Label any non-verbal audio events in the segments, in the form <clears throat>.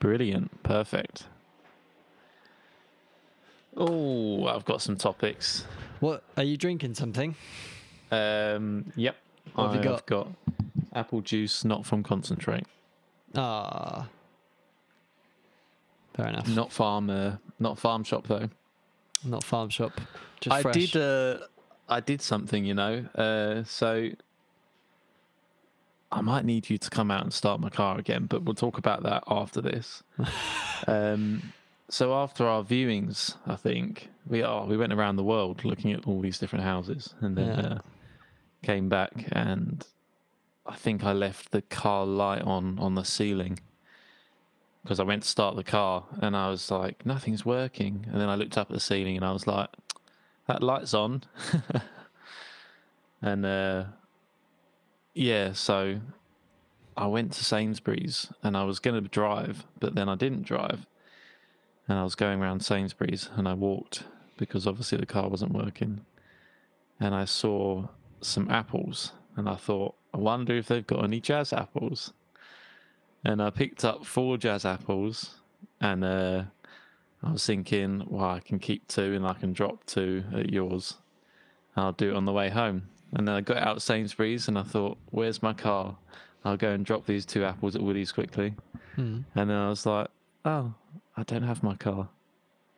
Brilliant. Perfect. Oh, I've got some topics. What are you drinking? Something? Um, yep. What have you I've got apple juice, not from concentrate. Ah, fair enough. Not farm, uh, not farm shop though. Not farm shop. Just I fresh. did. Uh, I did something, you know. Uh, so I might need you to come out and start my car again, but we'll talk about that after this. <laughs> um, so after our viewings, I think we are we went around the world looking at all these different houses, and then Yeah. uh, came back, and I think I left the car light on on the ceiling because I went to start the car, and I was like, nothing's working, and then I looked up at the ceiling, and I was like, that light's on, <laughs> and uh, yeah, so I went to Sainsbury's and I was going to drive, but then I didn't drive. And I was going around Sainsbury's and I walked because obviously the car wasn't working. And I saw some apples and I thought, I wonder if they've got any jazz apples. And I picked up four jazz apples and uh, I was thinking, well, I can keep two and I can drop two at yours. I'll do it on the way home. And then I got out of Sainsbury's and I thought, where's my car? I'll go and drop these two apples at Woody's quickly. Hmm. And then I was like, oh, I don't have my car.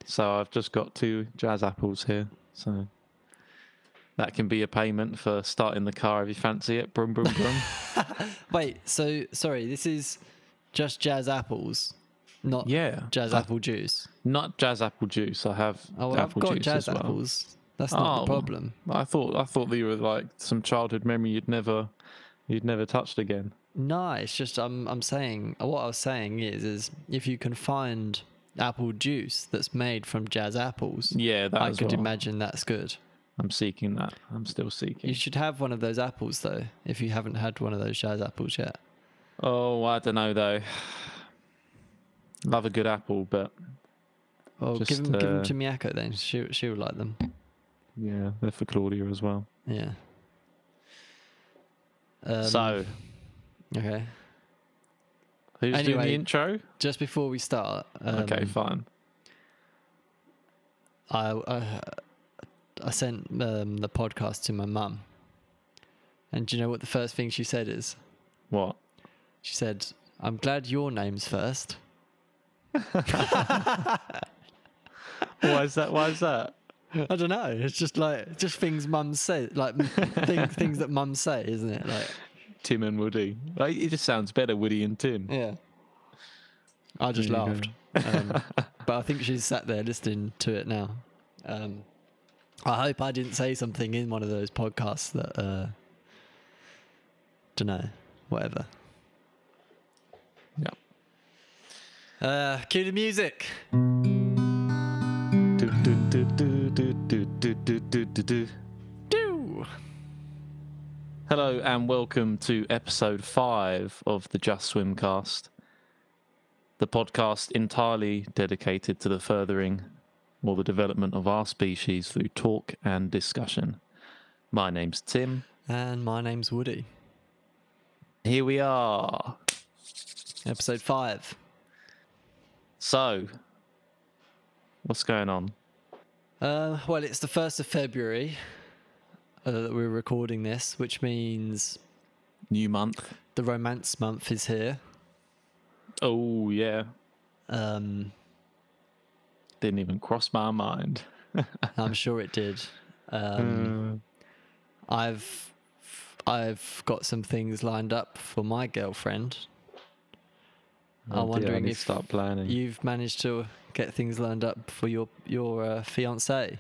So I've just got two jazz apples here. So that can be a payment for starting the car if you fancy it. Brum, brum, brum. <laughs> Wait, so sorry, this is just jazz apples, not yeah. jazz I- apple juice. Not jazz apple juice. I have Oh, well, I've apple got juice jazz as well. apples. That's not Oh. the problem. I thought I thought that you were like some childhood memory you'd never you'd never touched again. No, it's just I'm I'm saying what I was saying is is if you can find apple juice that's made from jazz apples, Yeah, I could well. imagine that's good. I'm seeking that. I'm still seeking. You should have one of those apples though, if you haven't had one of those jazz apples yet. Oh, I don't know though. Love a good apple, but Well, give them, give 'em uh, to Miyako then. She she will like them. Yeah, they're for Claudia as well. Yeah. Um, so, okay, who's doing the intro? just before we start, um, okay, fine. I I, I sent um, the podcast to my mum, and do you know what the first thing she said is? What? She said, "I'm glad your name's first. <laughs> Why is that? Why is that? I don't know. It's just like just things mums say, like things <laughs> things that mums say, isn't it? Like Tim and Woody. Like, it just sounds better, Woody and Tim. yeah. I just laughed, um, <laughs> but I think she's sat there listening to it now. Um, I hope I didn't say something in one of those podcasts that uh, don't know, whatever. Yeah. Uh, cue the music. Do, do, do, do. Hello and welcome to episode five of the Just Swim cast, the podcast entirely dedicated to the furthering or the development of our species through talk and discussion. My name's Tim. And my name's Woody. Here we are. Episode five. So, what's going on? Uh, well, it's the first of February uh, that we're recording this, which means New month. the romance month is here. Oh, yeah. Um, Didn't even cross my mind. <laughs> I'm sure it did. Um, I've I've got some things lined up for my girlfriend. I'm dear, wondering need to if start planning. you've managed to get things lined up for your your uh, fiance.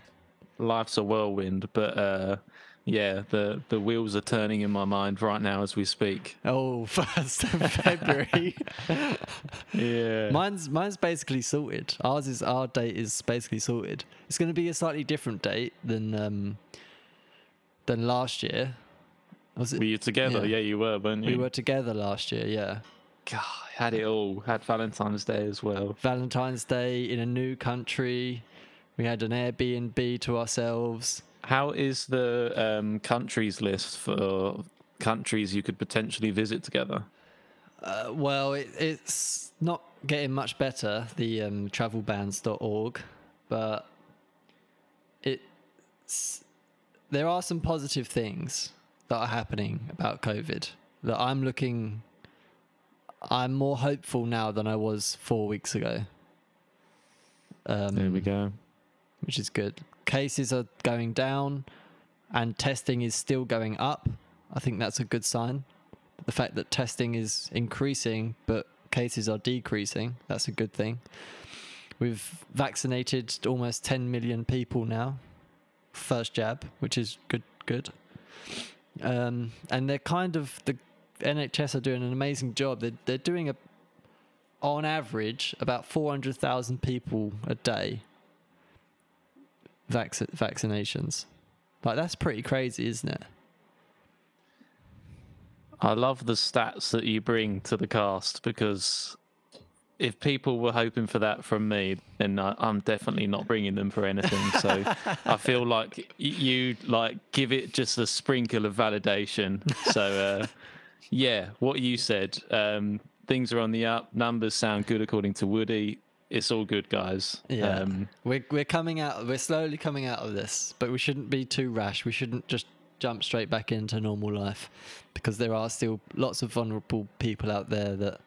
life's a whirlwind, but uh, yeah, the the wheels are turning in my mind right now as we speak. Oh, <laughs> first of February. <laughs> Yeah, mine's mine's basically sorted. Ours is our date is basically sorted. It's going to be a slightly different date than um than last year. Was it? were you together? Yeah. Yeah, you were, weren't you? we were together last year. Yeah. God, had it all. Had Valentine's Day as well. Valentine's Day in a new country. We had an Airbnb to ourselves. How is the um, countries list for countries you could potentially visit together? Uh, well, it, it's not getting much better, the um, travelbans.org, but it's there are some positive things that are happening about COVID that I'm looking. I'm more hopeful now than I was four weeks ago. Um, There we go. which is good. Cases are going down and testing is still going up. I think that's a good sign. The fact that testing is increasing but cases are decreasing, that's a good thing. We've vaccinated almost 10 million people now. First jab, which is good good. Um, and they're kind of the NHS are doing an amazing job. They're, they're doing a on average about 400,000 people a day vac- vaccinations. Like that's pretty crazy, isn't it? I love the stats that you bring to the cast because if people were hoping for that from me, then I, I'm definitely not bringing them for anything. So <laughs> I feel like you like give it just a sprinkle of validation. So uh, yeah, what you said, um, things are on the up. Numbers sound good according to Woody. It's all good, guys. Yeah, Um, we're we're coming out. We're slowly coming out of this, but we shouldn't be too rash. We shouldn't just jump straight back into normal life because there are still lots of vulnerable people out there that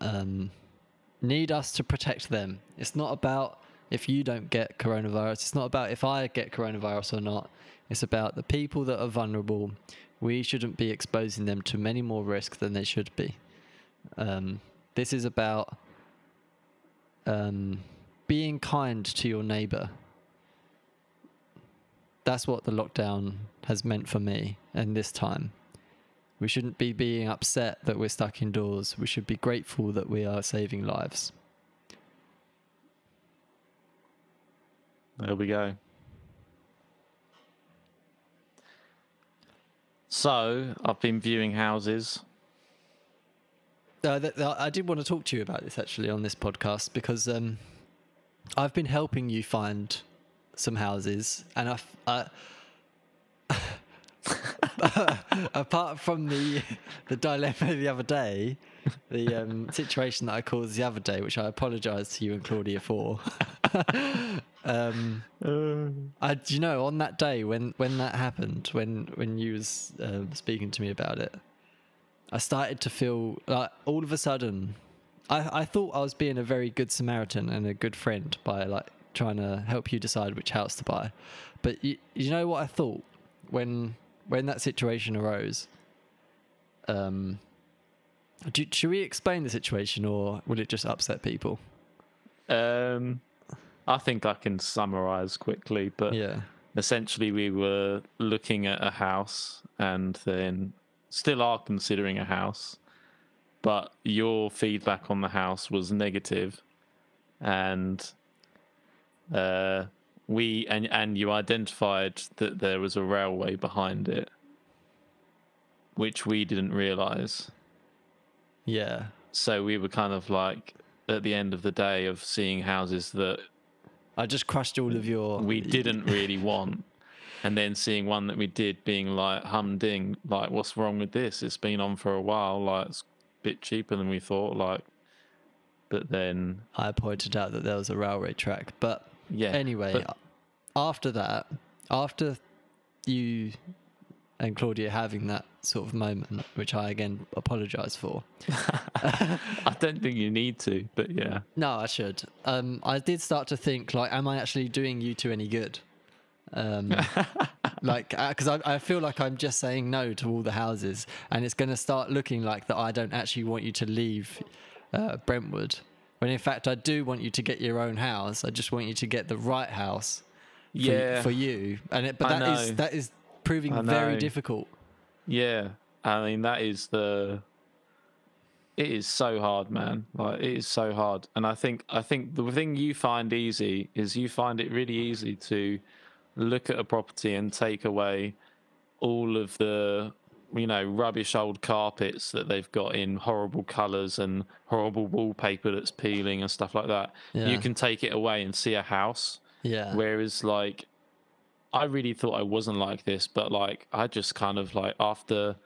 um, need us to protect them. It's not about if you don't get coronavirus. It's not about if I get coronavirus or not. It's about the people that are vulnerable. We shouldn't be exposing them to many more risk than they should be. Um, this is about um, being kind to your neighbor. That's what the lockdown has meant for me and this time. We shouldn't be being upset that we're stuck indoors. We should be grateful that we are saving lives. There we go. So I've been viewing houses. Uh, th- th- I did want to talk to you about this actually on this podcast because um, I've been helping you find some houses, and I've, I, <laughs> apart from the the dilemma the other day, the um, situation that I caused the other day, which I apologise to you and Claudia for. <laughs> um, I, you know, on that day when when that happened, when when you was um, speaking to me about it, I started to feel like all of a sudden, I I thought I was being a very good Samaritan and a good friend by like trying to help you decide which house to buy, but you, you know what I thought when when that situation arose. Um, do, should we explain the situation or will it just upset people? Um, I think I can summarize quickly, but Yeah. essentially we were looking at a house and then still are considering a house, but your feedback on the house was negative, and uh, we and and you identified that there was a railway behind it, which we didn't realize. Yeah. So we were kind of like at the end of the day of seeing houses that I just crushed all of your. we didn't really want. And then seeing one that we did being like humding, like, what's wrong with this? It's been on for a while, like, it's a bit cheaper than we thought, like, but then, I pointed out that there was a railway track, but yeah. anyway, but- after that, after you and Claudia having that sort of moment, which I again apologise for. <laughs> I don't think you need to, but yeah. No, I should. Um, I did start to think like, am I actually doing you two any good? Um, <laughs> like, because I, I feel like I'm just saying no to all the houses, and it's going to start looking like that I don't actually want you to leave uh, Brentwood. When in fact, I do want you to get your own house. I just want you to get the right house for, Yeah. for you. And it, but I that is know. that is proving very difficult. Yeah. I mean, that is the. It is so hard, man. Like it is so hard, and I think I think the thing you find easy is you find it really easy to look at a property and take away all of the you know rubbish old carpets that they've got in horrible colors and horrible wallpaper that's peeling and stuff like that. Yeah. You can take it away and see a house. Yeah. Whereas, like, I really thought I wasn't like this, but like, I just kind of like after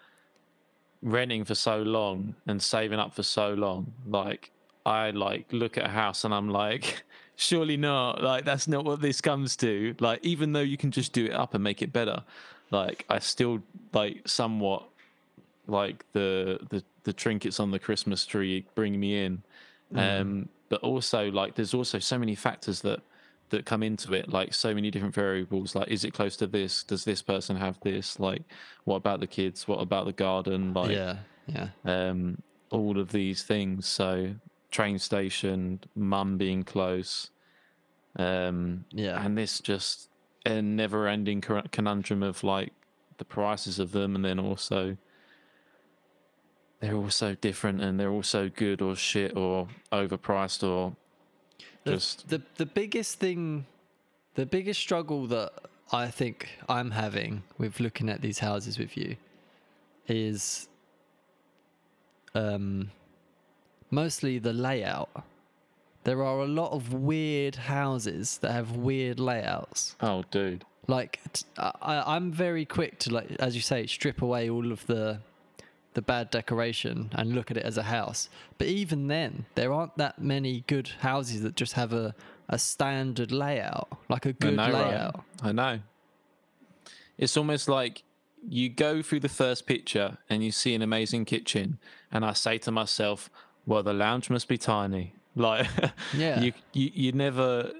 renting for so long and saving up for so long, like I like look at a house and I'm like, <laughs> surely not. Like that's not what this comes to. Like even though you can just do it up and make it better, like I still like somewhat like the the the trinkets on the Christmas tree bring me in. Um, but also like there's also so many factors that that come into it like so many different variables like is it close to this? Does this person have this? Like what about the kids? What about the garden? Like yeah, yeah, um all of these things. So train station mum being close um yeah. and this just a never ending conundrum of like the prices of them and then also they're all so different and they're all so good or shit or overpriced or The, just the the biggest thing, the biggest struggle that I think I'm having with looking at these houses with you is um mostly the layout. There are a lot of weird houses that have weird layouts. oh dude Like t- I, I'm very quick to like, as you say, strip away all of the the bad decoration and look at it as a house. But even then, there aren't that many good houses that just have a a standard layout, like a good I know, right? layout. I know. It's almost like you go through the first picture and you see an amazing kitchen, and I say to myself, "Well, the lounge must be tiny." <laughs> Like, Yeah. <laughs> you, you you never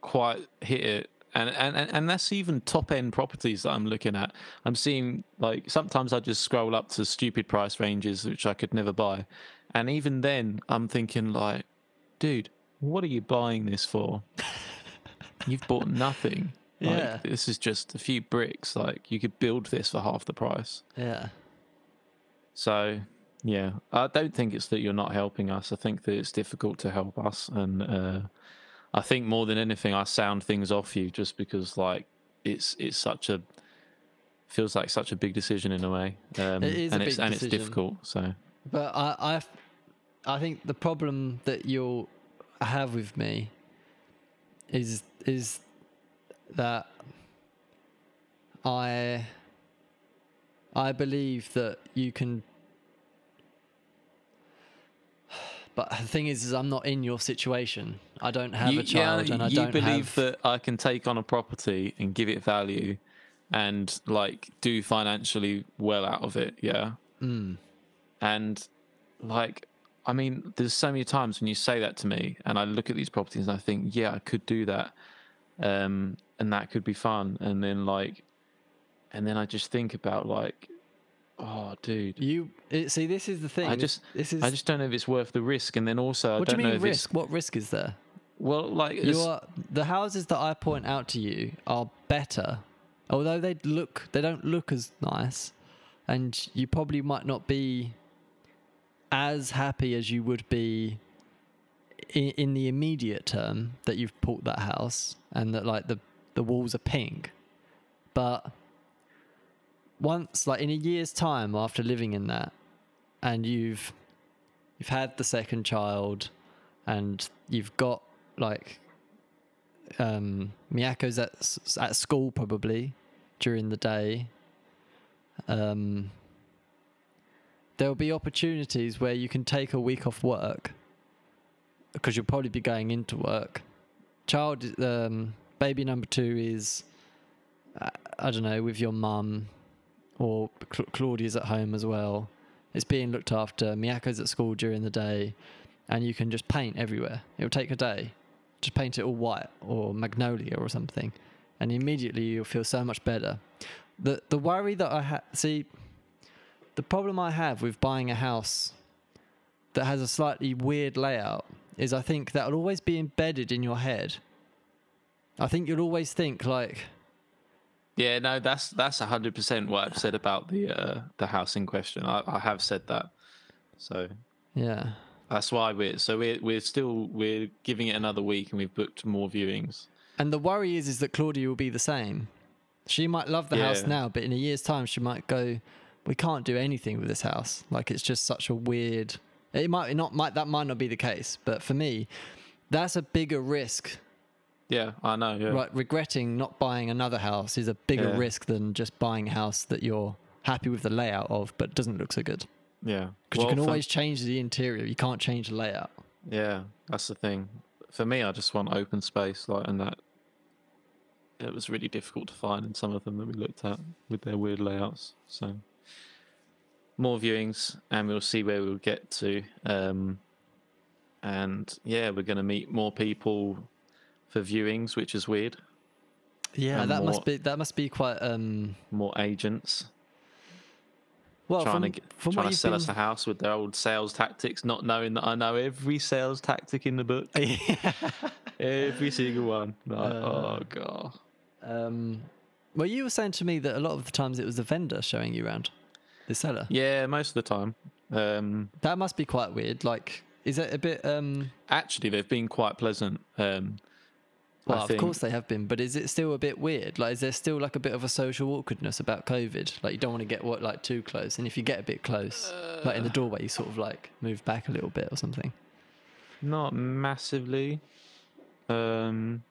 quite hit it, and and and- that's even top end properties that I'm looking at. I'm seeing like sometimes I just scroll up to stupid price ranges which I could never buy, and even then I'm thinking like, dude, what are you buying this for? <laughs> You've bought nothing. Like, Yeah. this is just a few bricks. Like you could build this for half the price. Yeah. So yeah, I don't think it's that you're not helping us. I think that it's difficult to help us, and uh, I think more than anything, I sound things off you just because like it's it's such a feels like such a big decision in a way, um, It is a and it's big and decision. it's difficult. So But I, I think the problem that you'll have with me is is that I I believe that you can. But the thing is, is I'm not in your situation. I don't have you, a child, yeah, and I you don't believe have. that I can take on a property and give it value, and like do financially well out of it. Yeah. Mm, And like, I mean, there's so many times when you say that to me, and I look at these properties and I think, yeah, I could do that, um, and that could be fun. And then like, and then I just think about like, oh, dude, you it, see, this is the thing. I just, this is. I just don't know if it's worth the risk. And then also, what I do you don't know mean if risk? What risk is there? well, like, You are, the houses that I point out to you are better, although they look they don't look as nice, and you probably might not be as happy as you would be in, in the immediate term that you've bought that house and that like the the walls are pink, but once like in a year's time after living in that, and you've you've had the second child, and you've got like um Miyako's at at school probably during the day. Um there'll be opportunities where you can take a week off work because you'll probably be going into work. Child um baby number 2 is uh, I don't know with your mum or Cla- Claudia's at home as well. It's being looked after. Miyako's at school during the day and you can just paint everywhere. It'll take a day. Just paint it all white or magnolia or something, and immediately you'll feel so much better. The the worry that I have, see, the problem I have with buying a house that has a slightly weird layout is I think that'll always be embedded in your head. I think you'll always think like, yeah, no, that's that's hundred percent what I've said about the uh, the house in question. I, I have said that, so yeah, that's why we're so we're we're still we're giving it another week, and we've booked more viewings. And the worry is, is that Claudia will be the same. She might love the house now, but in a year's time, she might go, "We can't do anything with this house. Like it's just such a weird." It might not might that might not be the case, but for me, that's a bigger risk. Yeah, I know. Yeah. Right, regretting not buying another house is a bigger Yeah. risk than just buying a house that you're happy with the layout of, but doesn't look so good. Yeah. Because Well, you can for- always change the interior. You can't change the layout. Yeah, that's the thing. For me, I just want open space, like, and that it was really difficult to find in some of them that we looked at with their weird layouts. So, more viewings, and we'll see where we'll get to. Um, and yeah, we're going to meet more people for viewings, which is weird. Yeah, And that more- must be that must be quite um More agents well trying from, to get, from trying to sell been... us a house with their old sales tactics, not knowing that I know every sales tactic in the book, <laughs> every single one. Like, Uh, oh god. um well you were saying to me that a lot of the times it was the vendor showing you around the seller. Yeah, most of the time. Um, That must be quite weird. Like is it a bit um actually, they've been quite pleasant. Um, I of think- course they have been, but is it still a bit weird? Like, is there still like a bit of a social awkwardness about COVID? Like, you don't want to get what like too close, and if you get a bit close, like in the doorway, you sort of like move back a little bit or something. Not massively. Um,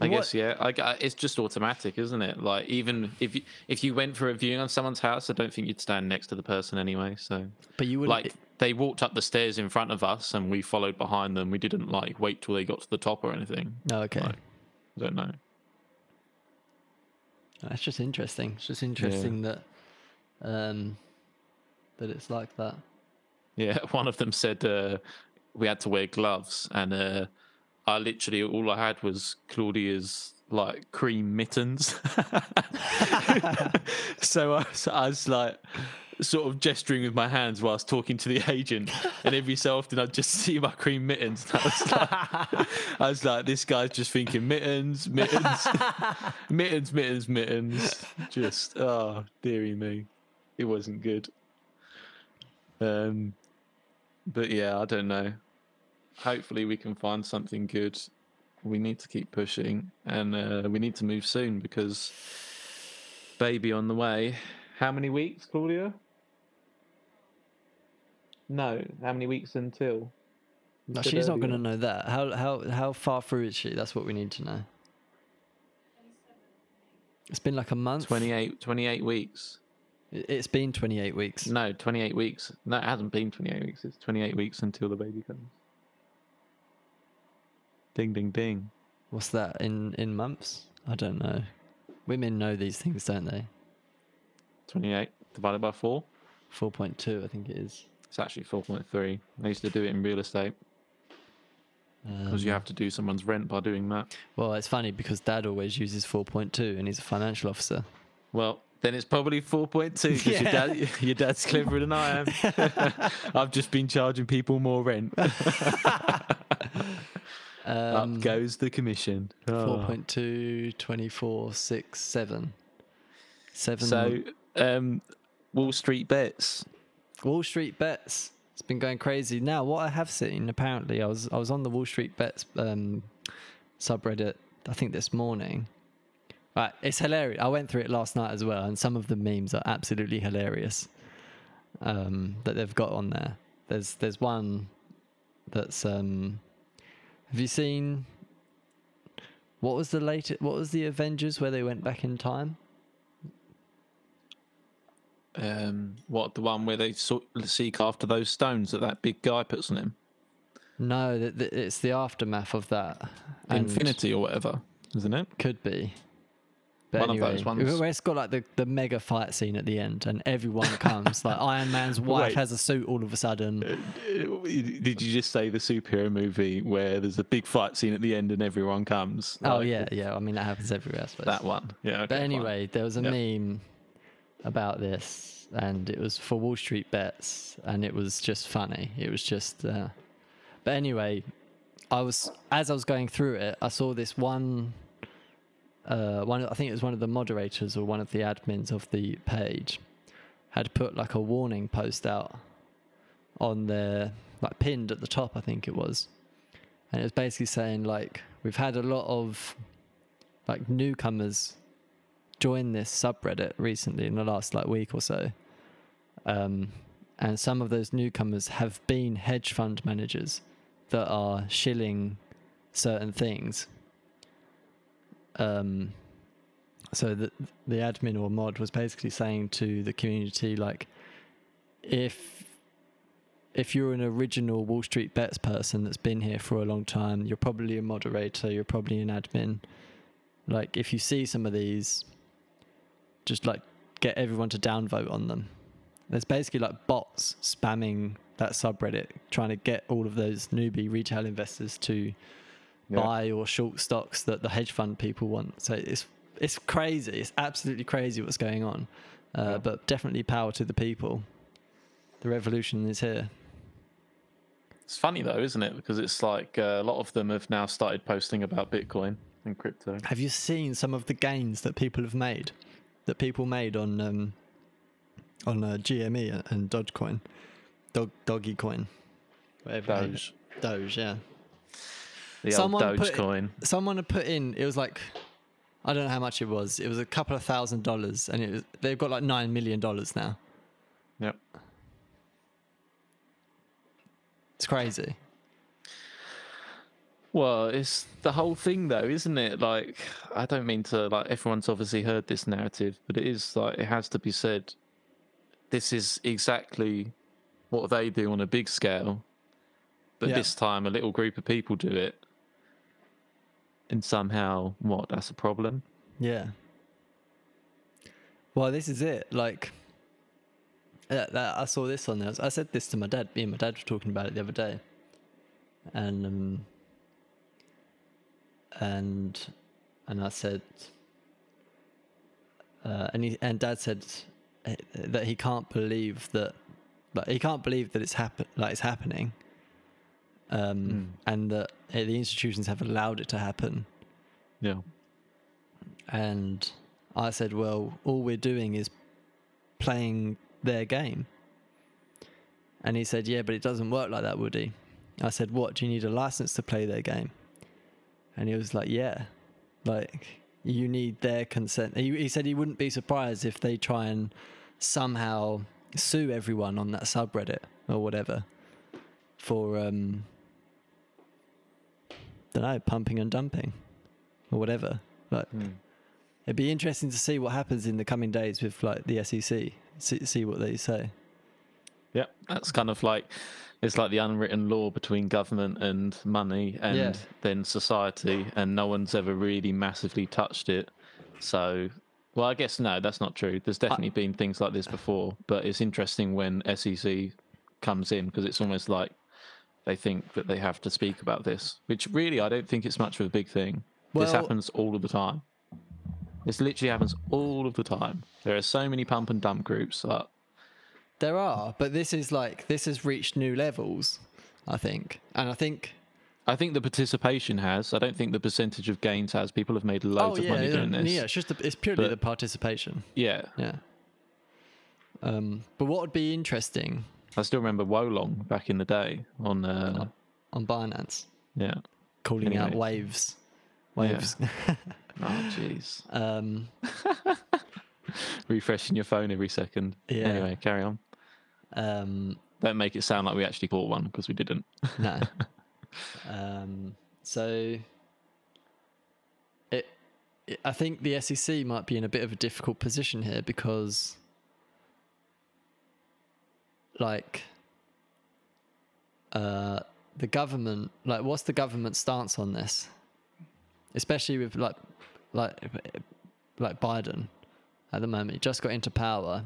I What- guess yeah. I, it's just automatic, isn't it? Like even if you if you went for a viewing on someone's house, I don't think you'd stand next to the person anyway. So But you wouldn't. like they walked up the stairs in front of us and we followed behind them. We didn't like wait till they got to the top or anything. oh, okay, like- I don't know. that's just interesting. It's just interesting that um that it's like that. Yeah, <laughs> one of them said uh, we had to wear gloves, and uh, I literally all I had was Claudia's like cream mittens. <laughs> <laughs> so I, was- I was like sort of gesturing with my hands whilst talking to the <laughs> agent, and every so often I'd just see my cream mittens. <laughs> I was like, I was like, this guy's just thinking mittens, mittens, <laughs> mittens, mittens, mittens. Just oh, dearie me, it wasn't good. Um, but yeah, I don't know. Hopefully, we can find something good. We need to keep pushing, and uh, we need to move soon because baby on the way. How many weeks, Claudia? No, how many weeks until? No, she's not going to know that. How how how far through is she? That's what we need to know. It's been like a month. 28, 28 weeks. It- It's been 28 weeks. No, 28 weeks. No, it hasn't been 28 weeks. It's 28 weeks until the baby comes. Ding, ding, ding. What's that in in months? I don't know. Women know these things, don't they? 28 divided by 4. 4.2, I think it is. It's actually 4.3. I used to do it in real estate because you Um, have to do someone's rent by doing that. Well, it's funny because Dad always uses 4.2, and he's a financial officer. Well, then it's probably 4.2 because your, dad, <laughs> your dad's cleverer than I am. <laughs> I've just been charging people more rent. <laughs> Um, Up goes the commission. Oh. 4.2, 24, 6, 7. 7. So, um, Wall Street bets. Wall Street bets. It's been going crazy. Now, what I have seen, apparently, I was I was on the Wall Street bets um, subreddit. I think this morning. Right, it's hilarious. I went through it last night as well, and some of the memes are absolutely hilarious. Um, that they've got on there. There's there's one that's um. Have you seen? What was the latest? What was the Avengers where they went back in time? Um, what the one where they sort seek after those stones that that big guy puts on him? No, th- th- it's the aftermath of that. and- Infinity or whatever, isn't it? Could be. But One of those ones. Where it's got like the, the mega fight scene at the end and everyone comes. <laughs> like Iron Man's wife Wait. has a suit all of a sudden. Did you just say the superhero movie where there's a big fight scene at the end and everyone comes? oh, Like, yeah, yeah. I mean, that happens everywhere, I suppose. that one. Yeah. okay, but fine. anyway, there was a Yep. meme about this and it was for Wall Street bets and it was just funny. It was just. Uh... But anyway, I was as I was going through it, I saw this one. Uh, one, I think it was one of the moderators or one of the admins of the page had put like a warning post out on their like pinned at the top, I think it was, and it was basically saying like we've had a lot of like newcomers join this subreddit recently in the last like week or so, um, and some of those newcomers have been hedge fund managers that are shilling certain things. Um, so the the admin or mod was basically saying to the community like if if you're an original Wall Street Bets person that's been here for a long time, you're probably a moderator, you're probably an admin. Like if you see some of these, just like get everyone to downvote on them. There's basically like bots spamming that subreddit, trying to get all of those newbie retail investors to Yeah. buy or short stocks that the hedge fund people want. So it's it's crazy. It's absolutely crazy what's going on. Uh, Yeah. But definitely power to the people. The revolution is here. It's funny though, isn't it? Because it's like uh, a lot of them have now started posting about Bitcoin and crypto. Have you seen some of the gains that people have made? That people made on um, on uh, GME and- Dogecoin, Dog Doggy Coin, whatever. Doge, Doge, yeah. the Someone old put- Dogecoin. Someone had put in. It was like, I don't know how much it was. It was a couple of thousand dollars, and it was, they've got like nine million dollars now. Yep. It's crazy. Well, it's the whole thing though, isn't it? Like, I don't mean to like everyone's obviously heard this narrative, but it is like it has to be said. This is exactly what they do on a big scale, but Yeah. this time a little group of people do it, and somehow what? That's a problem. Yeah. Well, this is it. Like, uh, I saw this on there. I said this to my dad. Me and my dad were talking about it the other day, and um, and and I said, uh, and he and dad said uh, that he can't believe that, like he can't believe that it's happen like it's happening, um, Mm. and that uh, the institutions have allowed it to happen. Yeah. And I said, well, all we're doing is playing their game. And he said, yeah, but it doesn't work like that, Woody. I said, what? Do you need a license to play their game? And he was like, yeah. Like, you need their consent. He, he said he wouldn't be surprised if they try and somehow sue everyone on that subreddit or whatever for, um, don't know, pumping and dumping or whatever. Like, Mm. It'd be interesting to see what happens in the coming days with like the SEC. See, see what they say. Yeah, that's kind of like it's like the unwritten law between government and money and Yeah. then society, and no one's ever really massively touched it. So, well, I guess no, that's not true. There's definitely been things like this before, but it's interesting when SEC comes in because it's almost like they think that they have to speak about this, which really I don't think it's much of a big thing. this happens all of the time. This literally happens all of the time. There are so many pump and dump groups that There are, but this is like this has reached new levels, I think, and I think. I think the participation has. I don't think the percentage of gains has. People have made loads oh of yeah, money doing this. yeah. It's just the, it's purely But- the participation. Yeah. Yeah. Um, but what would be interesting I still remember Wolong back in the day on. Uh, on Binance, yeah. calling out Anyway. waves, Yeah. waves. <laughs> Oh, jeez. <laughs> um, <laughs> Refreshing your phone every second. Yeah. Anyway, carry on. Um, Don't make it sound like we actually caught one because we didn't. <laughs> no. <laughs> um, so it, it, I think the SEC might be in a bit of a difficult position here because, like, uh, the government, like, what's the government stance on this? Especially with like, like, like Biden at the moment, he just got into power.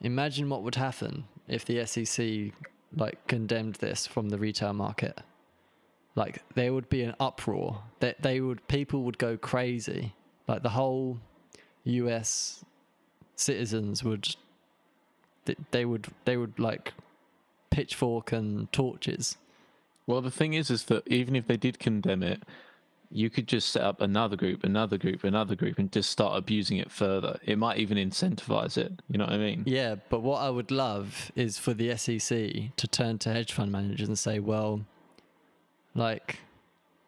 Imagine what would happen if the SEC like condemned this from the retail market. Like there would be an uproar. That they would people would go crazy. Like the whole US citizens would they would they would like pitchfork and torches. Well, the thing is, is that even if they did condemn it, you could just set up another group, another group, another group, and just start abusing it further. It might even incentivize it. You know what I mean? Yeah, but what I would love is for the SEC to turn to hedge fund managers and say, well, like,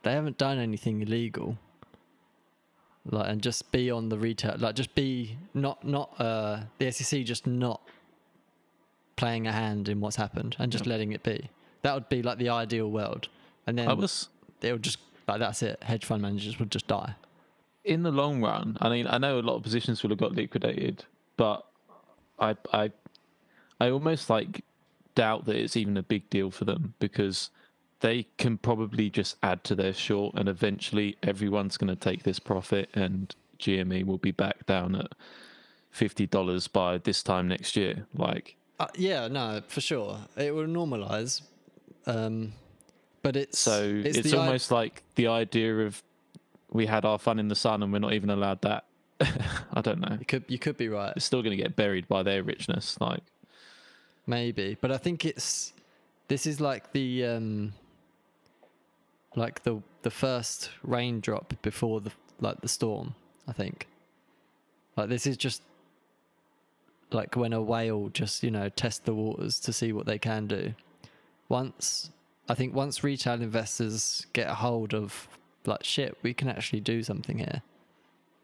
they haven't done anything illegal. Like, and just be on the retail, like, just be not, not, uh, the SEC just not playing a hand in what's happened and just Yeah. letting it be. That would be like the ideal world. And then I was. they would just, like, that's it. Hedge fund managers would just die. in the long run, I mean, I know a lot of positions will have got liquidated, but I, I, I almost like doubt that it's even a big deal for them because they can probably just add to their short, and eventually everyone's going to take this profit, and GME will be back down at fifty dollars by this time next year. Like, Uh, yeah, no, for sure. It will normalize. Um, but it's so it's, the i- almost like the idea of we had our fun in the sun, and we're not even allowed that. <laughs> I don't know. you could you could be right. It's still going to get buried by their richness. Like, Maybe, but I think it's this is like the um like the the first raindrop before the like the storm, I think. Like this is just like when a whale just, you know, test the waters to see what they can do. Once I think once retail investors get a hold of like shit, we can actually do something here,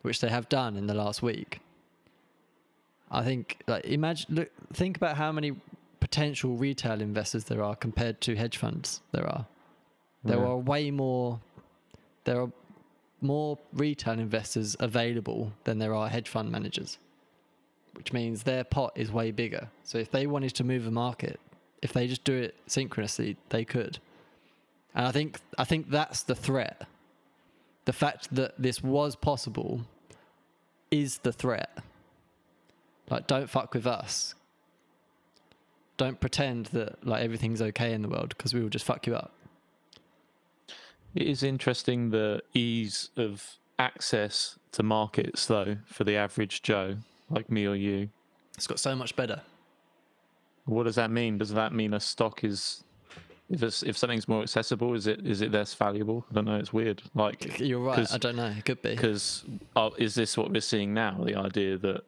which they have done in the last week. I think like imagine look think about how many potential retail investors there are compared to hedge funds there are. There Yeah. are way more there are more retail investors available than there are hedge fund managers. Which means their pot is way bigger. So if they wanted to move a market, if they just do it synchronously, they could. And I think I think that's the threat. The fact that this was possible is the threat. Like, don't fuck with us. Don't pretend that like everything's okay in the world because we will just fuck you up. It is interesting the ease of access to markets, though, for the average Joe like me or you. It's got so much better. What does that mean? Does that mean a stock is if it's, if something's more accessible, is it is it less valuable? I don't know. It's weird. Like <laughs> You're right. 'cause- I don't know. It could be. because oh, is this what we're seeing now? The idea that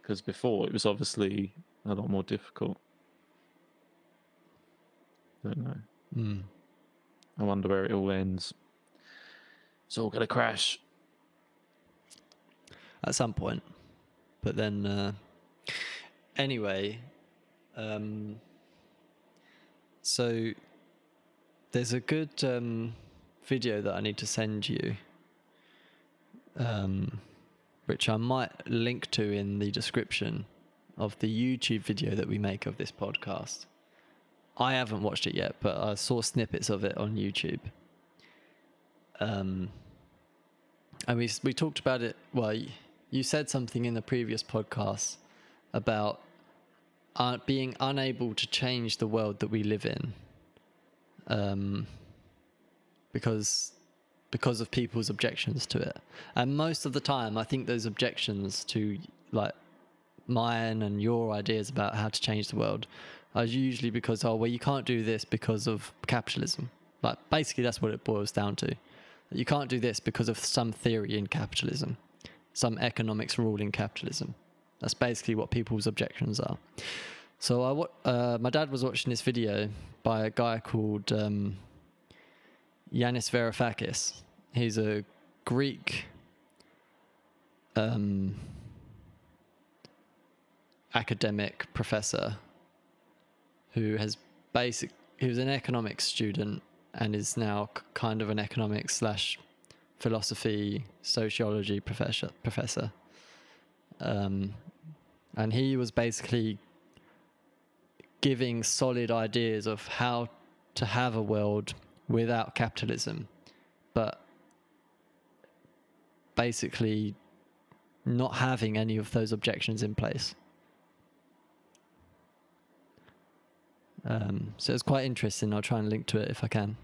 because before it was obviously a lot more difficult. I don't know. Mm. I wonder where it all ends. It's all gonna crash. At some point, but then uh, anyway, um, so there's a good um, video that I need to send you, um, which I might link to in the description of the YouTube video that we make of this podcast. I haven't watched it yet, but I saw snippets of it on YouTube. Um, and we we talked about it. Well, you said something in the previous podcast about uh, being unable to change the world that we live in, um, because because of people's objections to it. And most of the time, I think those objections to like mine and your ideas about how to change the world are usually because oh well you can't do this because of capitalism. Like basically that's what it boils down to. You can't do this because of some theory in capitalism, some economics rule in capitalism. That's basically what people's objections are. So I, uh, my dad was watching this video by a guy called um, Yanis Varoufakis. He's a Greek um, academic professor who has basic. He was an economics student and is now kind of an economics slash philosophy sociology professor. Professor, um, and he was basically giving solid ideas of how to have a world without capitalism, but basically not having any of those objections in place. Um, so it's quite interesting. I'll try and link to it if I can.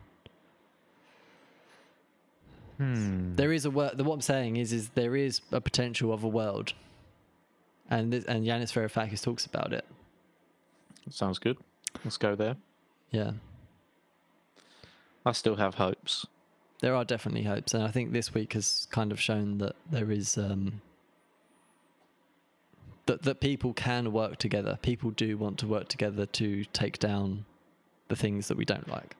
Hmm. There is a world. What I'm saying is, is there is a potential of a world, and this, and Yanis Varoufakis talks about it. Sounds good. Let's go there. Yeah, I still have hopes. there are definitely hopes, and I think this week has kind of shown that there is um, that that people can work together. People do want to work together to take down the things that we don't like.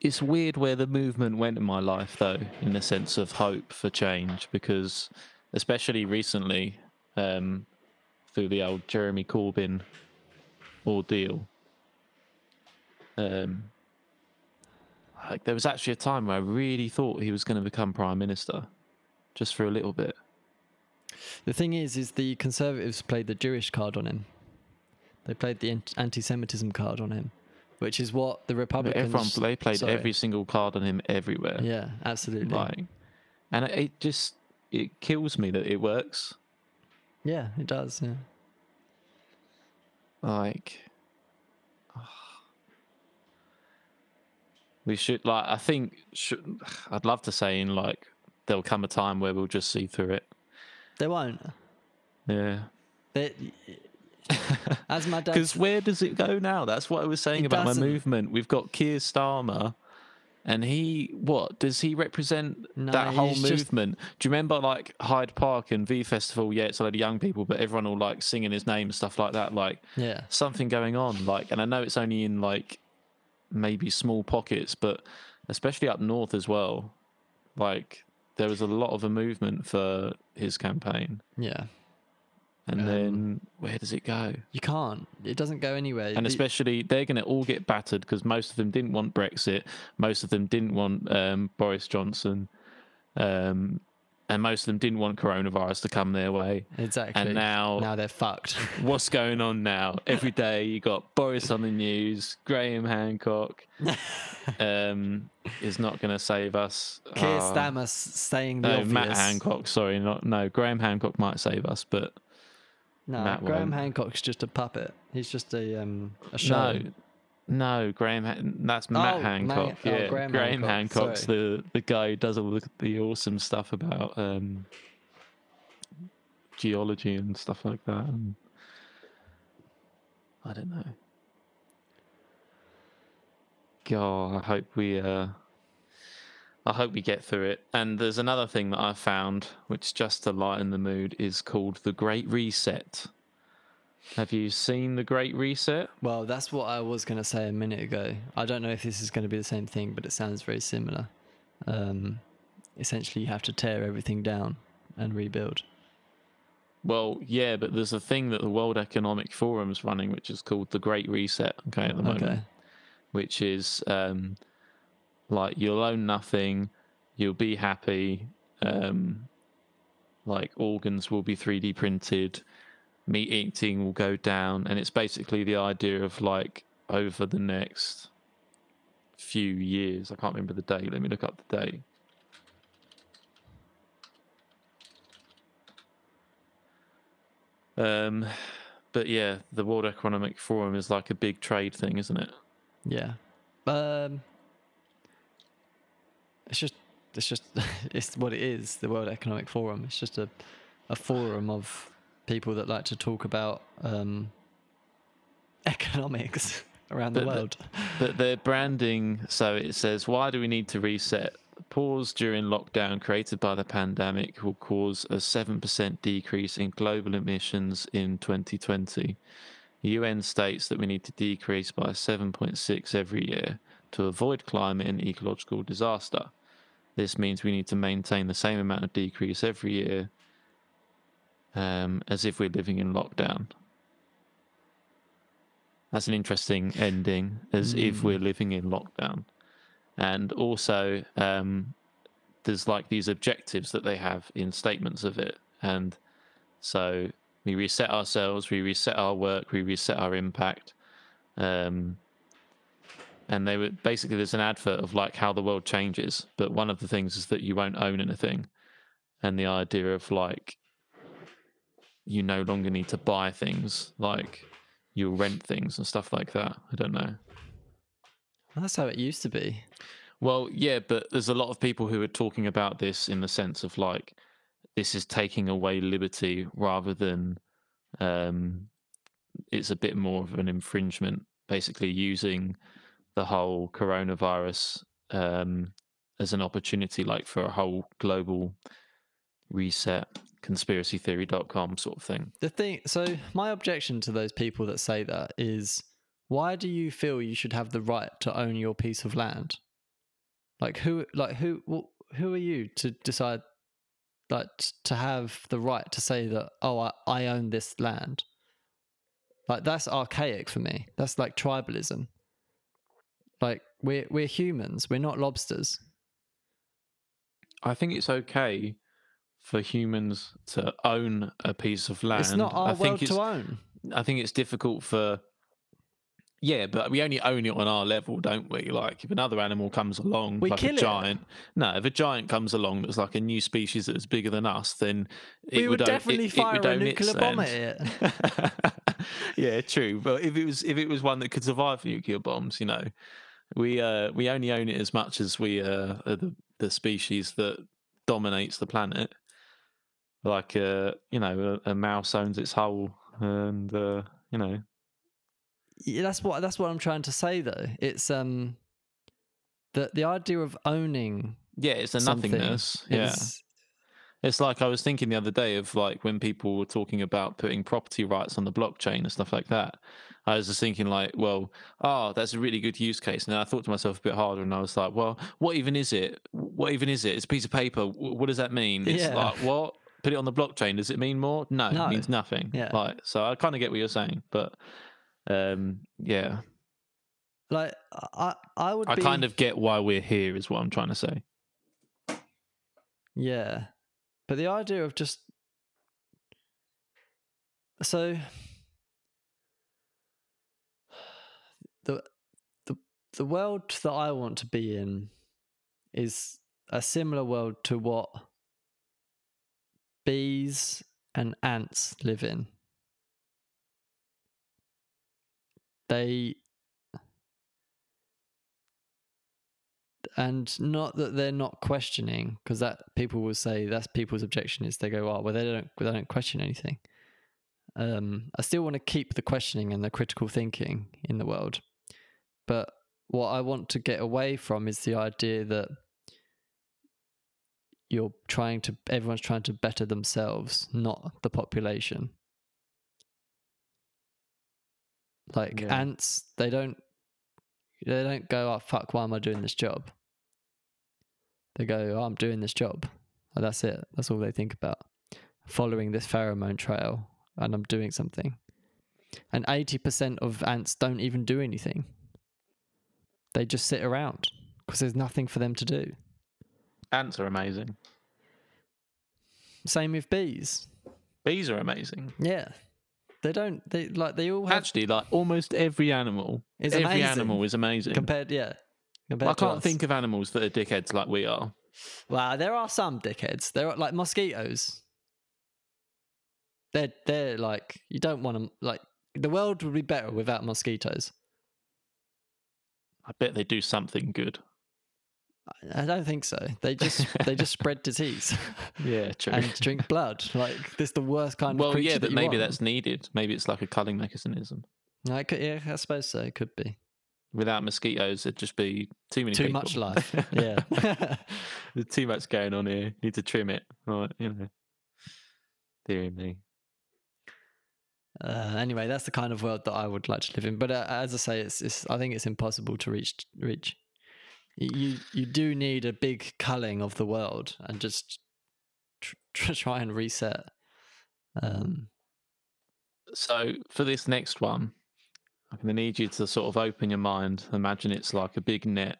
It's weird where the movement went in my life, though, in the sense of hope for change, because especially recently, um, through the old Jeremy Corbyn ordeal, um, like, there was actually a time where I really thought he was going to become prime minister, just for a little bit. The thing is, is the Conservatives played the Jewish card on him. They played the anti-Semitism card on him, which is what the But Republicans. everyone they played sorry. every single card on him everywhere. Yeah, absolutely. Like, and it just it kills me that it works. Yeah, it does. Yeah. Like, ah. we should like. I think should, I'd love to say in like there'll come a time where we'll just see through it. They won't. Yeah. They, <laughs> as my dad. Because where does it go now? That's what I was saying about doesn't. my movement. We've got Keir Starmer, and he what does he represent No, that whole he's just- movement? Do you remember like Hyde Park and V Festival? Yeah, it's a load of young people, but everyone all like singing his name and stuff like that. Like Yeah. something going on. Like, and I know it's only in like maybe small pockets, but especially up north as well. Like there was a lot of a movement for his campaign, Yeah. And Um, then where does it go? You can't. It doesn't go anywhere. and especially they're going to all get battered because most of them didn't want Brexit, most of them didn't want um, Boris Johnson, um, and most of them didn't want coronavirus to come their way. exactly. And now, now they're fucked. <laughs> what's going on now? Every day you got Boris on the news, Graham Hancock <laughs> um, is not going to save us. Keir Ah, Starmer saying the no, obvious. Matt Hancock. Sorry, not no. Graham Hancock might save us, but No, Matt Graham won't. Hancock's just a puppet. He's just a um a show. No, no, Graham. Han- That's Matt Oh, Hancock. Matt- oh, yeah, Graham Graham, Hancock, Hancock's the the guy who does all the, the awesome stuff about um, geology and stuff like that. And I don't know. God, I hope we. Uh, I hope we get through it. And there's another thing that I found, which just to lighten the mood, is called the Great Reset. Have you seen the Great Reset? Well, that's what I was going to say a minute ago. I don't know if this is going to be the same thing, but it sounds very similar. Um, essentially, you have to tear everything down and rebuild. Well, yeah, but there's a thing that the World Economic Forum is running, which is called the Great Reset. Okay, at the moment, Okay. which is um, like you'll own nothing, you'll be happy, um, like organs will be 3D printed, meat eating will go down, and it's basically the idea of like over the next few years. I can't remember the date. Let me look up the date. Um, but yeah, the World Economic Forum is like a big trade thing, isn't it? Yeah. Um, it's just, it's just, <laughs> it's what it is. The World Economic Forum. It's just a, a forum of people that like to talk about um, <laughs> economics <laughs> around the But the- world. But their branding, so it says, why do we need to reset? Pause during lockdown created by the pandemic will cause a 7% decrease in global emissions in 2020. The UN states that we need to decrease by 7.6 every year to avoid climate and ecological disaster. This means we need to maintain the same amount of decrease every year um, as if we're living in lockdown. That's an interesting ending, as if we're living in lockdown. And also, um, there's like these objectives that they have in statements of it. And so we reset ourselves, we reset our work, we reset our impact. Um, and they were basically there's an advert of like how the world changes, but one of the things is that you won't own anything, and the idea of like you no longer need to buy things, like you'll rent things and stuff like that. I don't know. That's how it used to be. Well, yeah, but there's a lot of people who are talking about this in the sense of like this is taking away liberty rather than um, it's a bit more of an infringement, basically using the whole coronavirus um, as an opportunity, like for a whole global reset, conspiracytheory.com sort of thing. The thing, so my objection to those people that say that is, why do you feel you should have the right to own your piece of land? Like who, like who, wh- who are you to decide, like to have the right to say that? Oh, I, I own this land. Like that's archaic for me. That's like tribalism. Like we're we're humans. We're not lobsters. I think it's okay for humans to own a piece of land. It's not our I think world it's to own. I think it's difficult for. Yeah, but we only own it on our level, don't we? Like, if another animal comes along, We like kill a it. giant. No, if a giant comes along that's like a new species that's bigger than us, then it We would it- definitely it fire would a nuclear bomb at land. <laughs> yeah, true. But if it was if it was one that could survive nuclear bombs, you know, we uh we only own it as much as we uh are the the species that dominates the planet. Like uh you know a, a mouse owns its hole, and uh you know Yeah, that's what that's what I'm trying to say though. It's um the the idea of owning yeah it's a nothingness. Yeah, is it's like I was thinking the other day of like when people were talking about putting property rights on the blockchain and stuff like that. I was just thinking like, well, oh, that's a really good use case. And then I thought to myself a bit harder, and I was like, well, what even is it? What even is it? It's a piece of paper. What does that mean? <laughs> It's Yeah. like what? Put it on the blockchain. Does it mean more? No, No. it means nothing. Yeah. Like, so I kind of get what you're saying, but um, yeah, like I I would I be, kind of get why we're here. Is what I'm trying to say. Yeah. But the idea of just so the world that I want to be in is a similar world to what bees and ants live in. They and not that they're not questioning because that people will say that's people's objection is they go oh well they don't they don't question anything um i still want to keep the questioning and the critical thinking in the world but what i want to get away from is the idea that you're trying to everyone's trying to better themselves not the population. Like Yeah. ants they don't they don't go oh fuck why am i doing this job? They go oh i'm doing this job. And that's it. That's all they think about. Following this pheromone trail and i'm doing something. And 80% of ants don't even do anything they just sit around because there's nothing for them to do Ants are amazing. same with bees Bees are amazing. yeah they don't they like they all have Actually, like almost every animal, Is every amazing. animal is amazing. compared yeah compared I can't us. think of animals that are dickheads like we are. Wow, there are some dickheads. There are like mosquitoes. They're they're like you don't want them. Like the world would be better without mosquitoes. I bet they do something good. I- I don't think so. They just they just spread <laughs> disease Yeah, <laughs> true. and drink blood. Like this, the worst kind of well, yeah, but maybe want. that's needed. Maybe it's like a culling mechanism. It could, yeah, I suppose so. It could be Without mosquitoes, it'd just be too many. too people. much life. <laughs> Yeah. There's too much going on here. Need to trim it. Right, you know. Dear me. Uh, anyway, that's the kind of world that I would like to live in. But uh, as I say, it's, it's I think it's impossible to reach. Reach. You you do need a big culling of the world and just tr- <laughs> tr- try and reset. Um, So for this next one, I'm going to need you to sort of open your mind. Imagine it's like a big net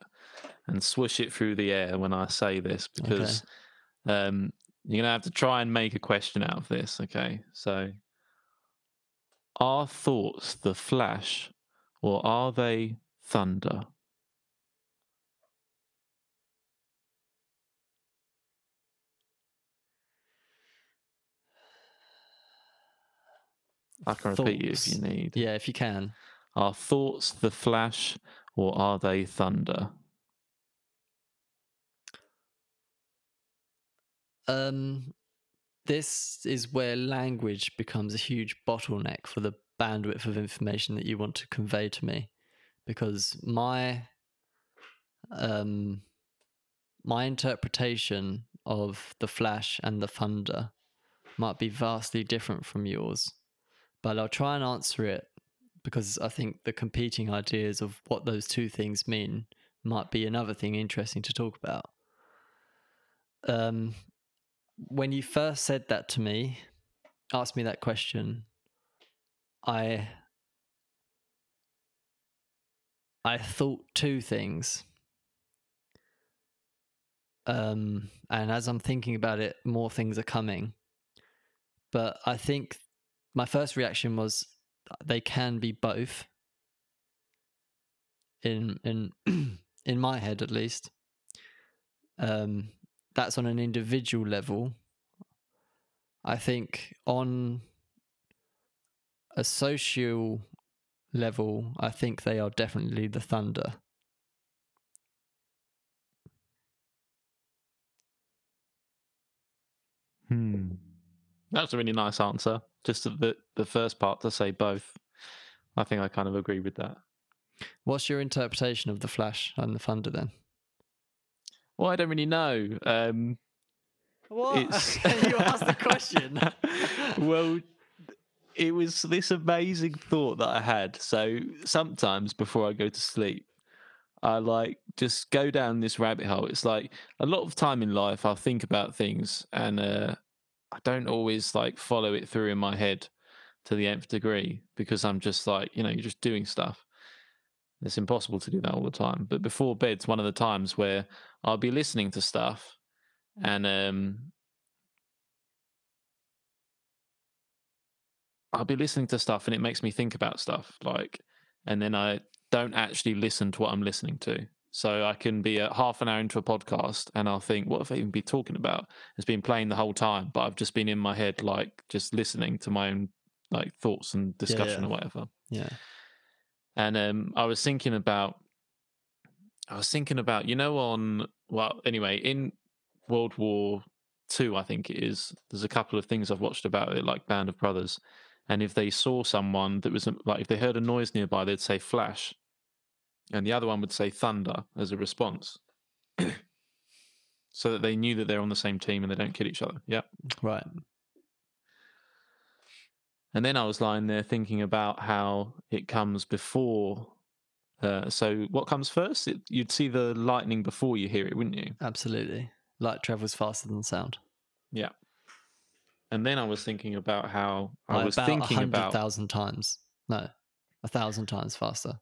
and swish it through the air when I say this because um, you're going to have to try and make a question out of this. Okay. So are thoughts the flash or are they thunder? I can repeat you if you need. yeah, if you can. Are thoughts the flash or are they thunder? Um, this is where language becomes a huge bottleneck for the bandwidth of information that you want to convey to me, because my um my interpretation of the flash and the thunder might be vastly different from yours, but I'll try and answer it because I think the competing ideas of what those two things mean might be another thing interesting to talk about. Um, when you first said that to me, asked me that question, I I thought two things. Um, and as I'm thinking about it, more things are coming. But I think my first reaction was they can be both. In in <clears throat> in my head, at least. Um, that's on an individual level. I think on a social level, I think they are definitely the Thunder. Hmm. That's a really nice answer. Just the the first part to say both. I think I kind of agree with that. What's your interpretation of the Flash and the Thunder then? Well, I don't really know. Um, What? It's- <laughs> you asked the question. <laughs> well, it was this amazing thought that I had. So sometimes before I go to sleep, I like just go down this rabbit hole. It's like a lot of time in life, I'll think about things and uh, I don't always like follow it through in my head to the nth degree because I'm just like, you know, you're just doing stuff. It's impossible to do that all the time. But before bed's one of the times where I'll be listening to stuff and um I'll be listening to stuff and it makes me think about stuff like and then I don't actually listen to what I'm listening to. So I can be a half an hour into a podcast and I'll think, what have I even been talking about? It's been playing the whole time, but I've just been in my head like just listening to my own like thoughts and discussion yeah. or whatever. yeah. And um, I was thinking about, I was thinking about, you know, on well, anyway, in World War Two, I think it is. There's a couple of things I've watched about it, like Band of Brothers, and if they saw someone that was like, if they heard a noise nearby, they'd say flash, and the other one would say thunder as a response, <clears throat> so that they knew that they're on the same team and they don't kill each other. Yeah. Right. And then I was lying there thinking about how it comes before. Uh, so what comes first? It, you'd see the lightning before you hear it, wouldn't you? Absolutely. Light travels faster than sound. Yeah. And then I was thinking about how I By was about thinking a hundred about. thousand times. No, a thousand times faster.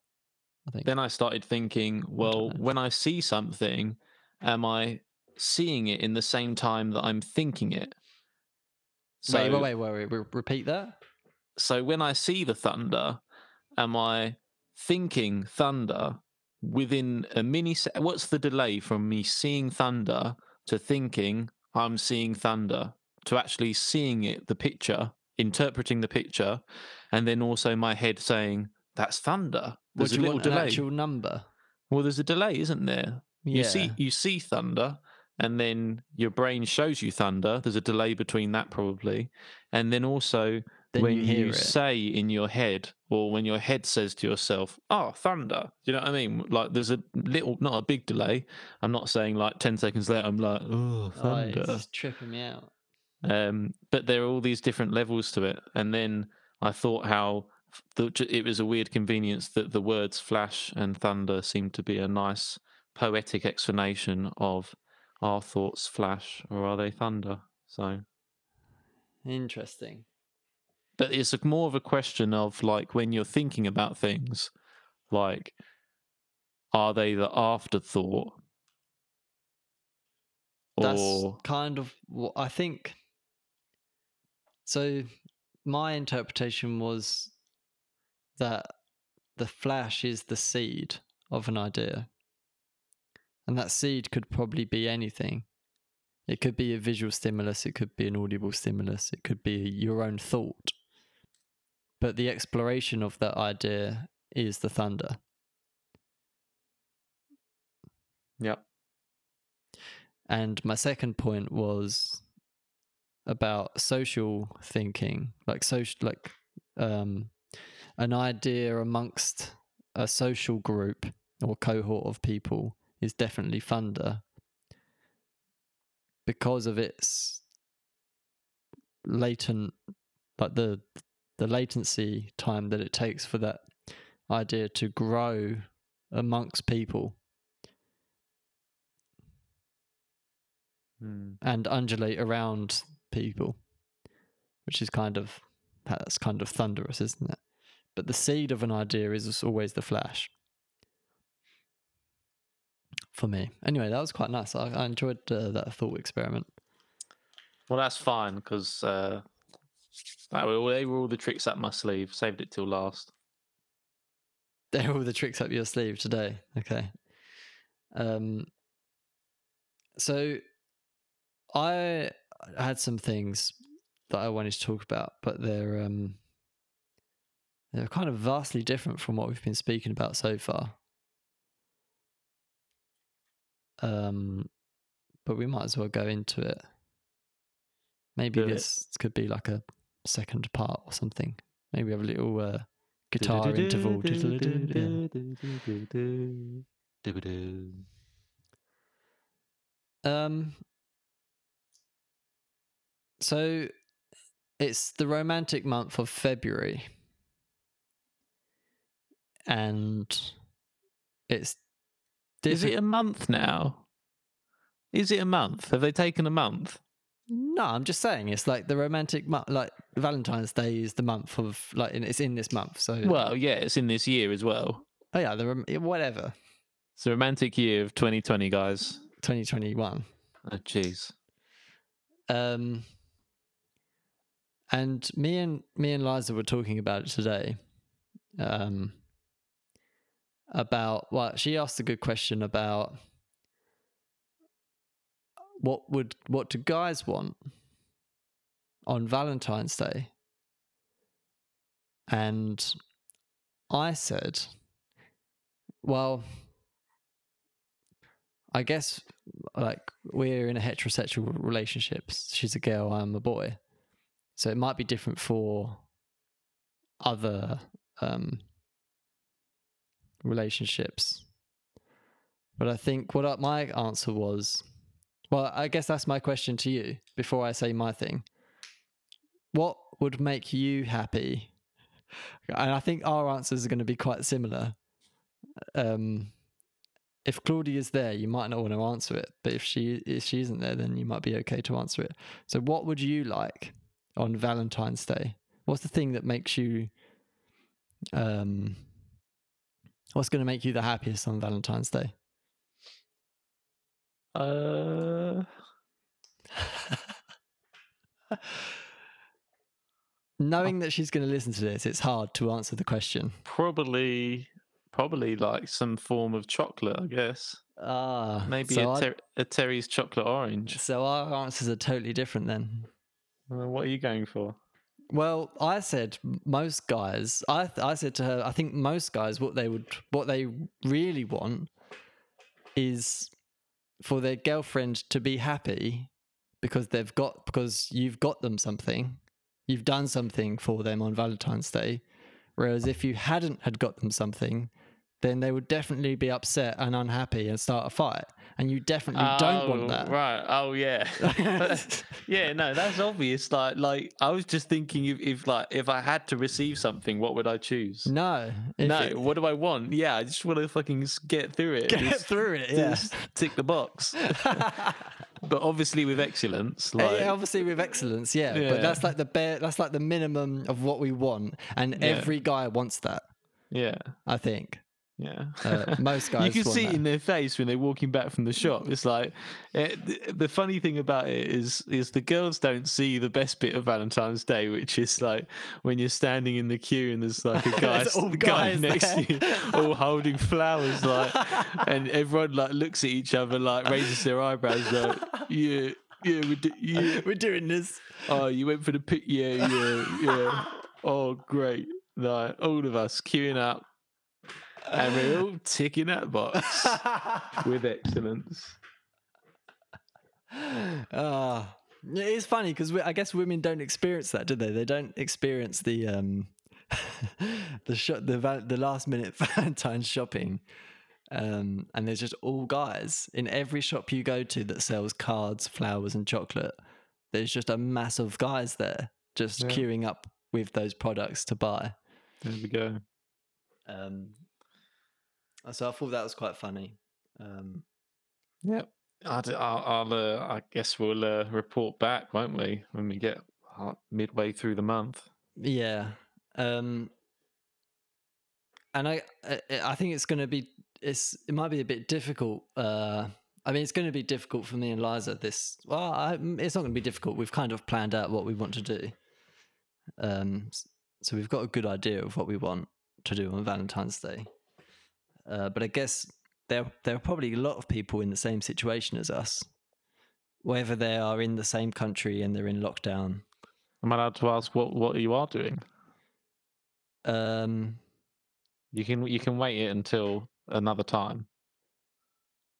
I think. Then I started thinking, well, know. when I see something, am I seeing it in the same time that I'm thinking it? So, wait, wait, wait, wait, wait. Re- Repeat that. So when I see the thunder, am I thinking thunder within a mini? se- What's the delay from me seeing thunder to thinking I'm seeing thunder to actually seeing it, the picture, interpreting the picture, and then also my head saying that's thunder. There's a little delay. actual number? Well, there's a delay, isn't there? Yeah. You see, you see thunder, and then your brain shows you thunder. There's a delay between that probably, and then also Then when you hear it. say in your head, or when your head says to yourself, "Oh, thunder," do you know what I mean? Like there's a little, not a big delay. I'm not saying like ten seconds later. I'm like, "Oh, Oh, thunder." it's tripping me out. Um, but there are all these different levels to it. And then I thought how the, it was a weird convenience that the words flash and thunder seemed to be a nice poetic explanation of our thoughts flash or are they thunder? So, Interesting. But it's a, more of a question of like when you're thinking about things, like, are they the afterthought? That's Or kind of what I think. So, my interpretation was that the flash is the seed of an idea. And that seed could probably be anything. It could be a visual stimulus, it could be an audible stimulus, it could be your own thought. But the exploration of that idea is the thunder. yeah, And my second point was about social thinking, like social, like um, an idea amongst a social group or cohort of people is definitely thunder because of its latent, like the the latency time that it takes for that idea to grow amongst people Hmm. and undulate around people, which is kind of that's kind of thunderous, isn't it? But the seed of an idea is always the flash. for me. Anyway, that was quite nice. I, I enjoyed uh, that thought experiment. Well, that's fine because uh, that were, they were all the tricks up my sleeve. Saved it till last. They're all the tricks up your sleeve today. Okay. Um. So, I had some things that I wanted to talk about, but they're um they're kind of vastly different from what we've been speaking about so far. Um, but we might as well go into it. Maybe Do it. this could be like a second part or something. Maybe have a little uh, guitar interval. Yeah. Um. So, it's the romantic month of February, and it's. Is it a month now? Is it a month? Have they taken a month? No, I'm just saying it's like the romantic month. Like Valentine's Day is the month of like it's in this month. So Well, yeah, it's in this year as well. oh yeah, the rom- whatever It's a romantic year of 2020, guys. 2021. Oh, jeez. Um, and me and me and Liza were talking about it today. Um, about well, she asked a good question about what would what do guys want on Valentine's Day, and I said, well. I guess like we're in a heterosexual relationship. She's a girl, I'm a boy. So it might be different for other um, relationships. But I think what my answer was well, I guess that's my question to you before I say my thing. What would make you happy? And I think our answers are going to be quite similar. Um, if is there, you might not want to answer it, but if she if she isn't there, then you might be okay to answer it. So, what would you like on Valentine's Day? What's the thing that makes you um what's going to make you the happiest on Valentine's Day? Uh, Knowing that she's going to listen to this, it's hard to answer the question. probably, probably like some form of chocolate, I guess. Ah, Maybe so, a, ter- a Terry's chocolate orange. so our answers are totally different then. Uh, what are you going for? Well, I said most guys. I th- I said to her, I think most guys what they would what they really want is for their girlfriend to be happy because they've got because you've got them something, you've done something for them on Valentine's Day. Whereas if you hadn't had got them something, then they would definitely be upset and unhappy and start a fight. And you definitely don't want Oh, that. Right. Oh yeah. <laughs> <laughs> yeah, no, that's obvious. Like like I was just thinking if, if like if I had to receive something, what would I choose? No. no, it- what do I want? Yeah, I just want to fucking get through it. get Just- through it. Yeah. just tick the box. <laughs> but obviously with excellence. Like Yeah, obviously with excellence, yeah, Yeah. But that's like the bare that's like the minimum of what we want. And Yeah. every guy wants that, yeah. I think. Yeah. Uh, most <laughs> guys you can see it that. in their face when they're walking back from the shop. It's like eh, the, funny thing about it is is the girls don't see the best bit of Valentine's Day, which is like when you're standing in the queue and there's like a <laughs> guy, all the guy guys next there. to you, all holding flowers, like, <laughs> and everyone like looks at each other, like raises their eyebrows, like, yeah, yeah, we do, yeah. We're doing this. Oh, you went for the pick, yeah, yeah, yeah. Oh, great. Like all of us queuing up. And we're all ticking that box <laughs> with excellence. Ah, yeah, it's funny because I guess women don't experience that, do they? They don't experience the um, <laughs> the shot, the the last minute <laughs> Valentine's shopping, um, and there's just all guys in every shop you go to that sells cards, flowers, and chocolate. There's just a mass of guys there just Yeah. queuing up with those products to buy. There we go. Um, so I thought that was quite funny. Um, Yep. I'd, I'll, I'll uh, I guess we'll uh, report back, won't we, when we get uh, midway through the month? Yeah. Um and I I, I think it's going to be it's it might be a bit difficult. Uh, I mean, it's going to be difficult for me and Liza. This well, I, it's not going to be difficult. We've kind of planned out what we want to do. Um, so we've got a good idea of what we want to do on Valentine's Day. Uh, but I guess there there are probably a lot of people in the same situation as us, whether they are in the same country and they're in lockdown. Am I allowed to ask what what you are doing? Um, You can you can wait it until another time.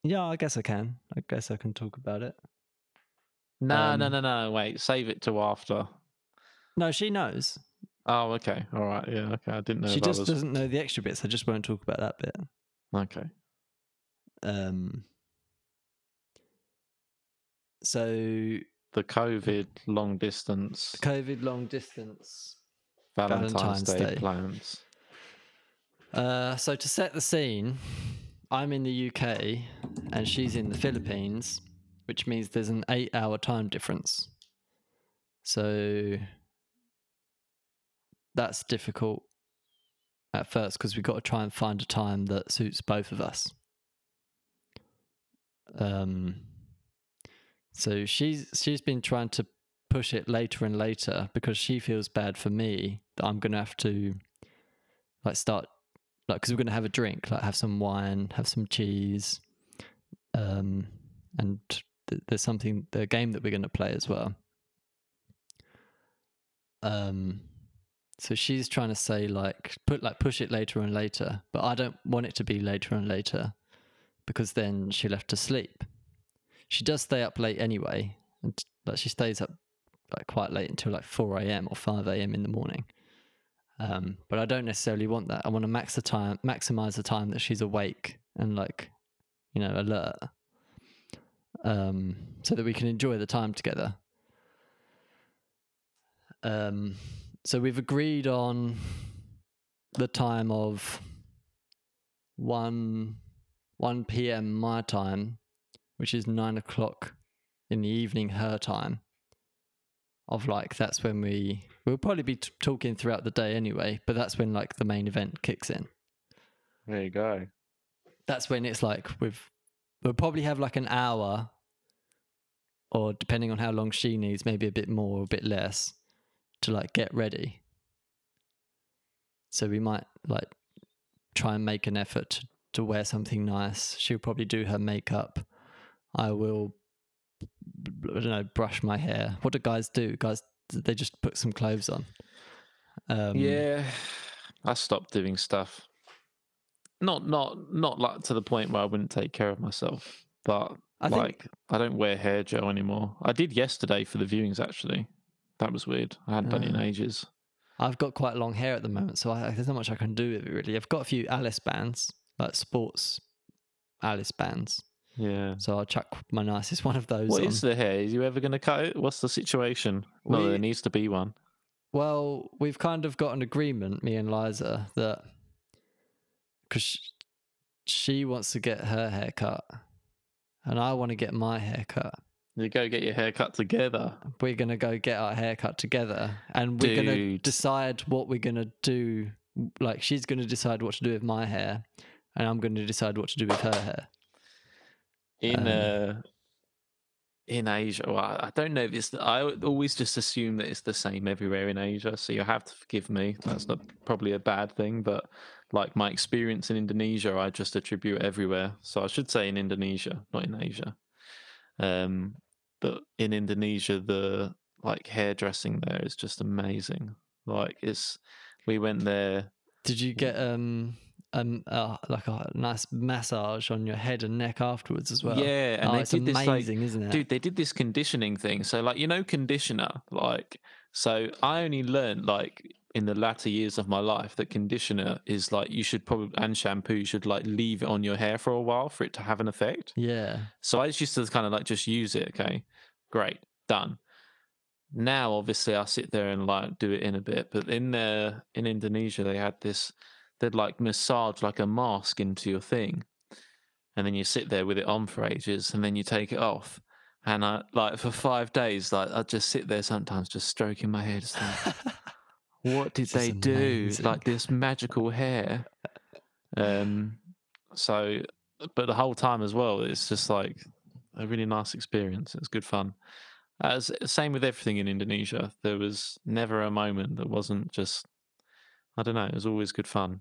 yeah, I guess I can. I guess I can talk about it. No, no, Um, no, no. Wait, save it to after. No, she knows. Oh, okay. All right. Yeah. Okay. I didn't know. she just was... doesn't know the extra bits. I just won't talk about that bit. Okay. Um, so The COVID long distance COVID long distance. Valentine's, Valentine's Day, Day. plans. Uh, so to set the scene, I'm in the UK and she's in the Philippines, which means there's an eight-hour time difference. So that's difficult at first because we've got to try and find a time that suits both of us. Um, so she's she's been trying to push it later and later because she feels bad for me that I'm gonna have to like start like because we're gonna have a drink, like have some wine, have some cheese, um, and th- there's something the game that we're gonna play as well. Um, so she's trying to say like put like push it later and later, but I don't want it to be later and later because then she'll have to sleep. She does stay up late anyway, and like she stays up like quite late until like four a.m. or five a.m. in the morning. Um, but I don't necessarily want that. I want to max the time, maximize the time that she's awake and like, you know, alert, um, so that we can enjoy the time together. Um, so we've agreed on the time of one one p.m. my time, which is nine o'clock in the evening her time. Of like that's when we we'll probably be t- talking throughout the day anyway, but that's when like the main event kicks in. There you go. That's when it's like we've we'll probably have like an hour, or depending on how long she needs, maybe a bit more or a bit less, to like get ready. So we might like try and make an effort to, to wear something nice. She'll probably do her makeup. I will I don't know, brush my hair. What do guys do? Guys they just put some clothes on. Um, yeah, I stopped doing stuff. Not not not like to the point where I wouldn't take care of myself, but I think like I don't wear hair gel anymore. I did yesterday for the viewings actually. That was weird. I hadn't done it in ages. I've got quite long hair at the moment, so I, there's not much I can do with it really. I've got a few Alice bands, like sports Alice bands, Yeah. so I'll chuck my nicest one of those What on. is the hair? Is you ever going to cut it? What's the situation? We- there needs to be one. Well, we've kind of got an agreement, me and Liza, that because she, she wants to get her hair cut, and I want to get my hair cut. You go get your hair cut together. We're gonna go get our hair cut together, and we're gonna decide what we're gonna do. Like she's gonna decide what to do with my hair, and I'm gonna decide what to do with her hair. in Um, uh in Asia. Well, I I don't know if it's. I always just assume that it's the same everywhere in Asia. So you have to forgive me. That's not probably a bad thing, but like my experience in Indonesia, I just attribute everywhere. So I should say in Indonesia, not in Asia. Um, but in Indonesia, the like hairdressing there is just amazing. Like it's. We went there. Did you get um um uh, like a nice massage on your head and neck afterwards as well? yeah, and oh, they it's did this like amazing, isn't it? Dude, they did this conditioning thing. So, like, you know, conditioner, like, so I only learned, like, in the latter years of my life that conditioner is like, you should probably, and shampoo, you should, like, leave it on your hair for a while for it to have an effect. yeah, So I just used to kind of like just use it. Okay, great, done. Now, obviously, I sit there and like do it in a bit, but in there in Indonesia, they had this, they'd like massage like a mask into your thing, and then you sit there with it on for ages, and then you take it off, and I like for five days, like I just sit there sometimes just stroking my hair, just like, <laughs> what did they do? amazing. Like this magical hair. Um, So, but the whole time as well, it's just like a really nice experience. It's good fun. As same with everything in Indonesia, there was never a moment that wasn't just. I don't know. It was always good fun.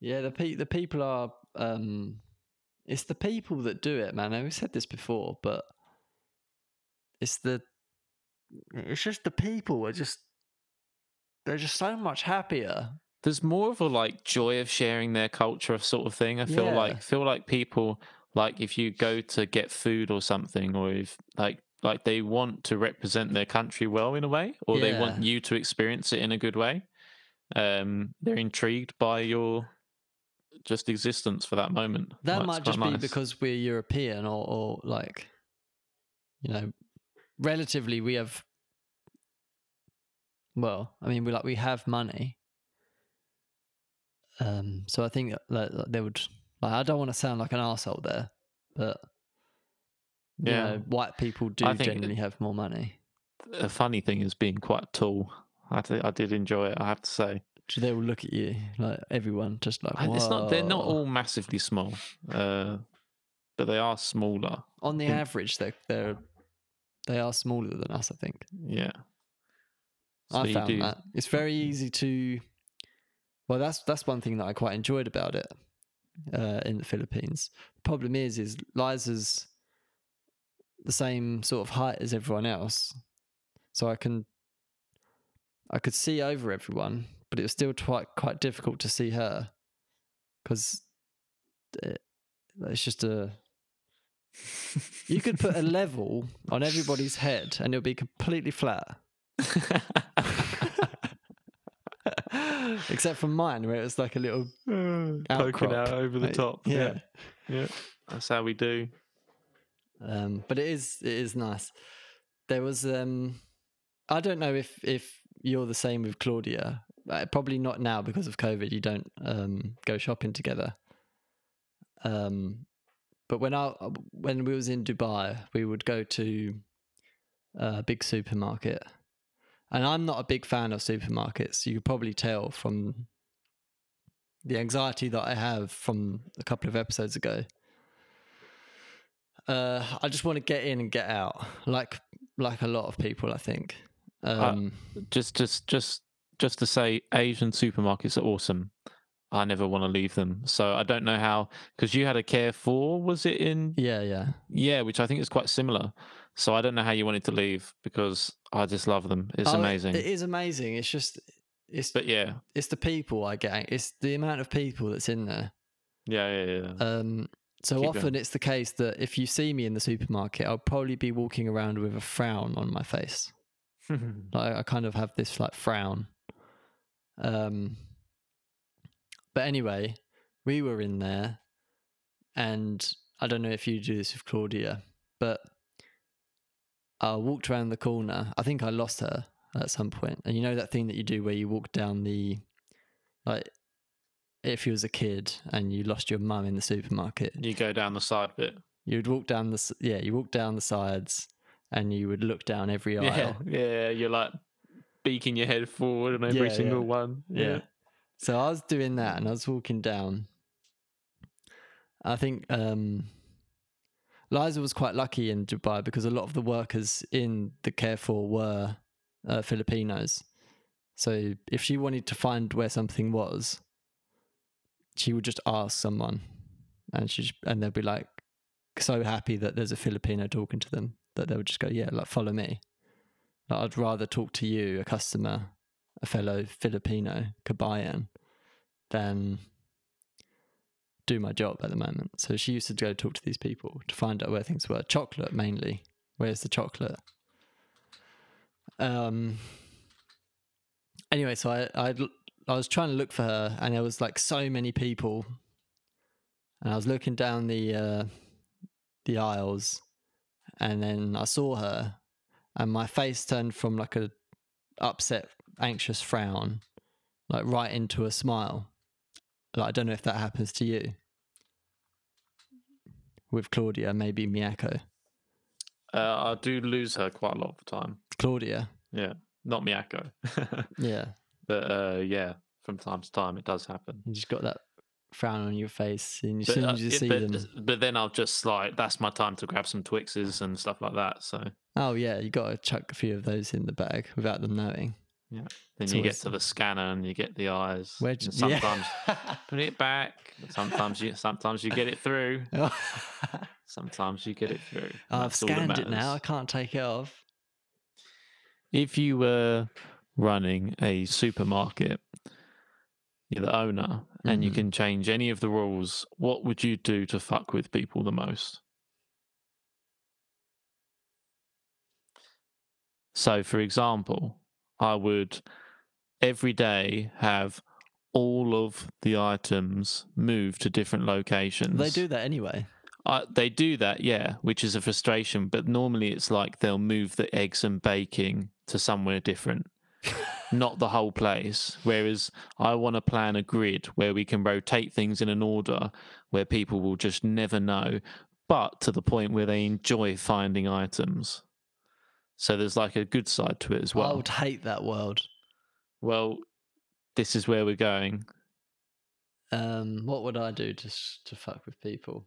Yeah, the pe- the people are. Um, it's the people that do it, man. I've said this before, but it's the. It's just the people are just. They're just so much happier. There's more of a like joy of sharing their culture sort of thing. I feel Yeah. like feel like people like if you go to get food or something, or if like like they want to represent their country well in a way, or they want you to experience it in a good way. Um, they're intrigued by your just existence for that moment. That Like, might just be because we're European, or, or like, you know, relatively we have. Well, I mean, we like we have money. Um, so I think that, that they would. Like, I don't want to sound like an asshole there, but Yeah. know, white people do generally have more money. The funny thing is being quite tall. I did, I did enjoy it. I have to say. So they will look at you like everyone, just like And It's not. They're not all massively small, uh, but they are smaller. on the average. They're they're they are smaller than us. I think. Yeah. So I found that it's very easy to. Well, that's that's one thing that I quite enjoyed about it uh, in the Philippines. The problem is, is Liza's the same sort of height as everyone else, so I can I could see over everyone, but it was still quite quite difficult to see her because it, it's just a. <laughs> You could put a level on everybody's head, and it'll be completely flat. <laughs> Except for mine, where it was like a little. <sighs> Poking Outcrop, out over the like, top. Yeah. yeah, yeah. That's how we do. Um, but it is it is nice. There was um, I don't know if if you're the same with Claudia. Uh, probably not now because of COVID. You don't um go shopping together. Um, but when I when we was in Dubai, we would go to a big supermarket, and I'm not a big fan of supermarkets. You could probably tell from the anxiety that I have from a couple of episodes ago. Uh, I just want to get in and get out, like like a lot of people, I think. Um, Just, just, just, just to say, Asian supermarkets are awesome. I never want to leave them. So I don't know how because you had a Carrefour, was it in? yeah, yeah. Yeah, which I think is quite similar. So I don't know how you wanted to leave because I just love them. It's Oh, amazing. It is amazing. It's just it's but yeah, it's the people I get. It's the amount of people that's in there. yeah, yeah, yeah. Um, so Keep often going. it's the case that if you see me in the supermarket, I'll probably be walking around with a frown on my face. <laughs> Like I kind of have this like frown. Um, but anyway, we were in there, and I don't know if you do this with Claudia, but I walked around the corner. I think I lost her at some point. and you know that thing that you do where you walk down the, like, if you was a kid and you lost your mum in the supermarket, you go down the side bit. you would walk down the yeah, you walk down the sides, and you would look down every Yeah, aisle. <laughs> yeah. You're like beaking your head forward on every Yeah, single yeah. one. Yeah. So I was doing that and I was walking down. I think um, Liza was quite lucky in Dubai because a lot of the workers in the Carrefour were uh, Filipinos. So if she wanted to find where something was, she would just ask someone, and she and they'd be like so happy that there's a Filipino talking to them that they would just go, yeah, like follow me. Like, I'd rather talk to you, a customer, a fellow Filipino Kabayan than do my job at the moment. So she used to go talk to these people to find out where things were. Chocolate mainly. Where's the chocolate? Um. Anyway, so I I I was trying to look for her, and there was like so many people, and I was looking down the uh, the aisles, and then I saw her, and my face turned from like a upset, anxious frown, like right into a smile. Like I don't know if that happens to you. With Claudia, maybe Miyako. Uh, I do lose her quite a lot of the time. Claudia, Yeah, not Miyako, <laughs> yeah, but uh, yeah, from time to time it does happen. you just got that frown on your face and as But, soon uh, as you yeah, see but, them. but then I'll just like that's my time to grab some Twixes and stuff like that. So Oh yeah, you got to chuck a few of those in the bag without them knowing. Then It's you get to the scanner and you get the eyes. Where'd you, and <laughs> sometimes put it back. Sometimes you sometimes you get it through. <laughs> Sometimes you get it through. I've that's all that scanned it now. I can't take it off. If you were running a supermarket, you're the owner, and you Mhm. can change any of the rules, what would you do to fuck with people the most? So, for example, I would every day have all of the items move to different locations. They do that anyway. Uh, they do that, yeah, which is a frustration. But normally it's like they'll move the eggs and baking to somewhere different, <laughs> not the whole place. Whereas I want to plan a grid where we can rotate things in an order where people will just never know, but to the point where they enjoy finding items. So there's like a good side to it as well. I would hate that world. Well, this is where we're going. Um, what would I do to to fuck with people?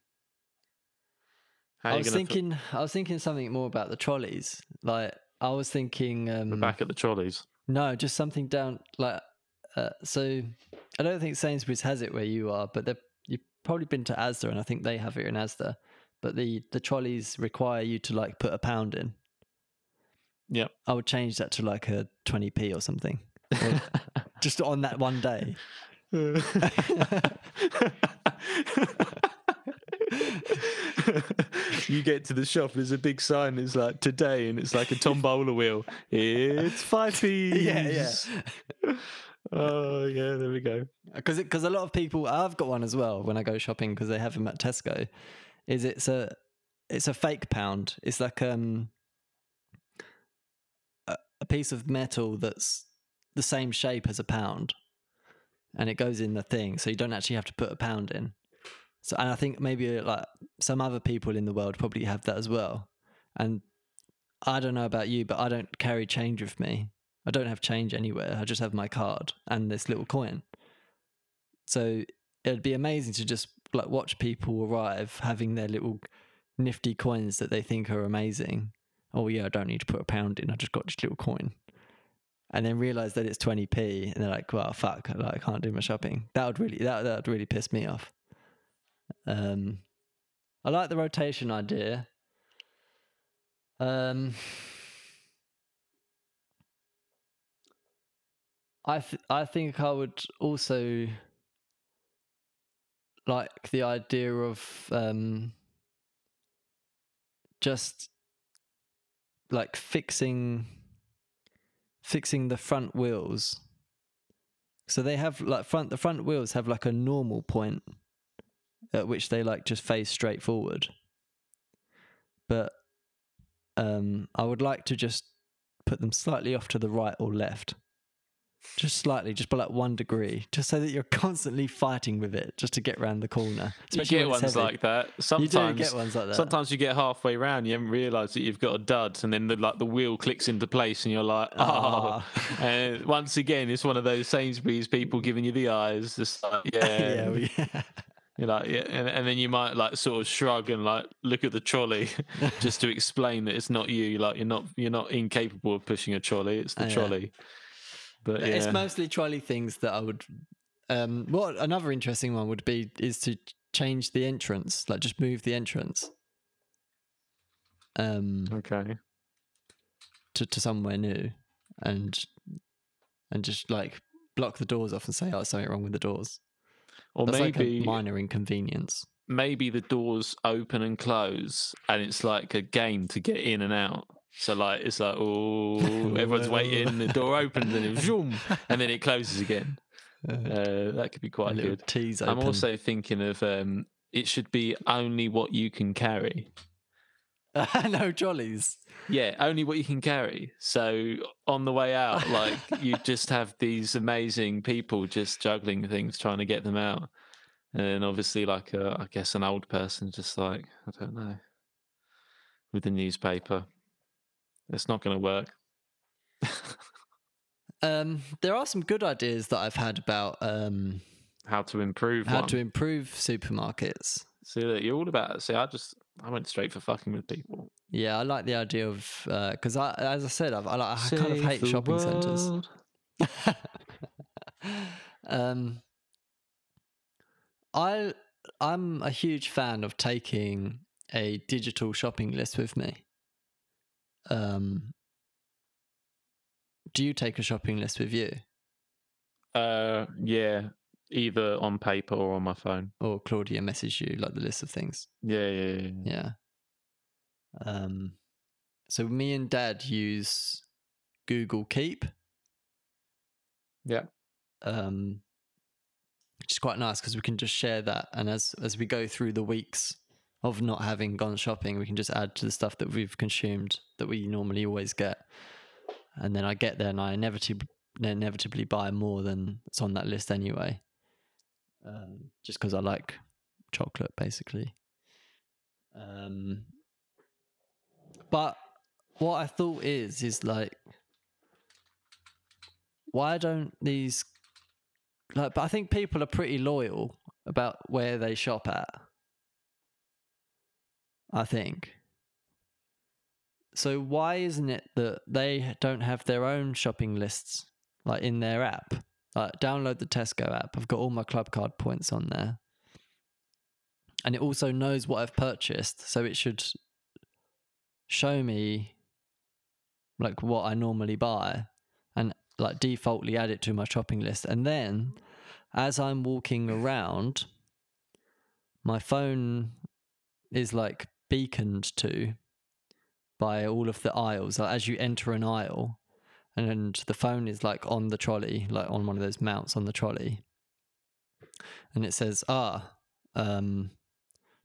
How I was thinking, I was thinking something more about the trolleys. Like I was thinking, um, we're back at the trolleys. no, just something down. Like, uh, so I don't think Sainsbury's has it where you are, but they've you've probably been to Asda, and I think they have it in Asda. But the the trolleys require you to like put a pound in. Yep. I would change that to like a twenty p or something, Or <laughs> just on that one day. <laughs> you get to the shop, there's a big sign. It's like today, and it's like a tombola wheel. It's 5p. <laughs> Yeah, yeah. Oh yeah, there we go. because because a lot of people I've got one as well when I go shopping because they have them at Tesco. Is it's a it's a fake pound. It's like um a, piece of metal that's the same shape as a pound, and it goes in the thing, so you don't actually have to put a pound in. So and I think maybe like some other people in the world probably have that as well. And I don't know about you, but I don't carry change with me. I don't have change anywhere. I just have my card and this little coin. So it'd be amazing to just like watch people arrive having their little nifty coins that they think are amazing. Oh yeah, I don't need to put a pound in. I just got this little coin, and then realize that it's twenty p, and they're like, "Well, fuck, like, I can't do my shopping." That would really that that would really piss me off. Um, I like the rotation idea. Um, I th- I think I would also like the idea of um just like fixing fixing the front wheels. So they have like front the front wheels have like a normal point at which they like just face straight forward. But um i would like to just put them slightly off to the right or left just slightly, just by like one degree, just so that you're constantly fighting with it, just to get round the corner. You get ones like that. You Sometimes do get ones like that. Sometimes you get halfway round, you haven't realised that you've got a dud, and then the like the wheel clicks into place, and you're like, oh. Ah. <laughs> and once again, it's one of those Sainsbury's people giving you the eyes, just like, <laughs> yeah, yeah, we, you're like, yeah, and, and then you might like sort of shrug and like look at the trolley, <laughs> just to explain that it's not you. You're like, you're not, you're not incapable of pushing a trolley. It's the Oh, yeah. But yeah, it's mostly trolley things that I would. Um, what another interesting one would be is to change the entrance, like just move the entrance. Um, okay. to, to somewhere new, and and just like block the doors off and say, "Oh, something wrong with the doors." Or That's maybe like a minor inconvenience. maybe the doors open and close and it's like a game to get in and out. So like it's like <laughs> oh everyone's waiting, the door opens and it <laughs> zoom and then it closes again. Uh, that could be a quite little good. tease I'm open. also thinking of um it should be only what you can carry. <laughs> no trolleys. Yeah, only what you can carry. So on the way out, like you just have these amazing people just juggling things, trying to get them out. And obviously, like uh, I guess an old person, just like I don't know, with the newspaper. It's not going to work. Um, there are some good ideas that I've had about um, how to improve how one. to improve supermarkets. See, look, you're all about. It. See, I just I went straight for fucking with people. Yeah, I like the idea of because I, as I said, I've, I, like, I kind of hate shopping centers. <laughs> um, I I'm a huge fan of taking a digital shopping list with me. Um, do you take a shopping list with you, Uh, yeah, either on paper or on my phone. or Claudia message you like the list of things? Yeah, yeah, yeah. yeah. Yeah. Um, so me and Dad use Google Keep. Yeah. um, which is quite nice because we can just share that. And as as we go through the weeks of not having gone shopping, we can just add to the stuff that we've consumed that we normally always get. And then I get there and I inevitably inevitably buy more than it's on that list anyway. Um, just because I like chocolate, basically. Um, but what I thought is is like why don't these like but I think people are pretty loyal about where they shop at. I think. So why isn't it that they don't have their own shopping lists like in their app? Like download the Tesco app. I've got all my club card points on there. And it also knows what I've purchased, so it should show me like what I normally buy and like defaultly add it to my shopping list. And then as I'm walking around, my phone is like beaconed to by all of the aisles. Like as you enter an aisle, and the phone is like on the trolley, like on one of those mounts on the trolley, and it says, "Ah, um,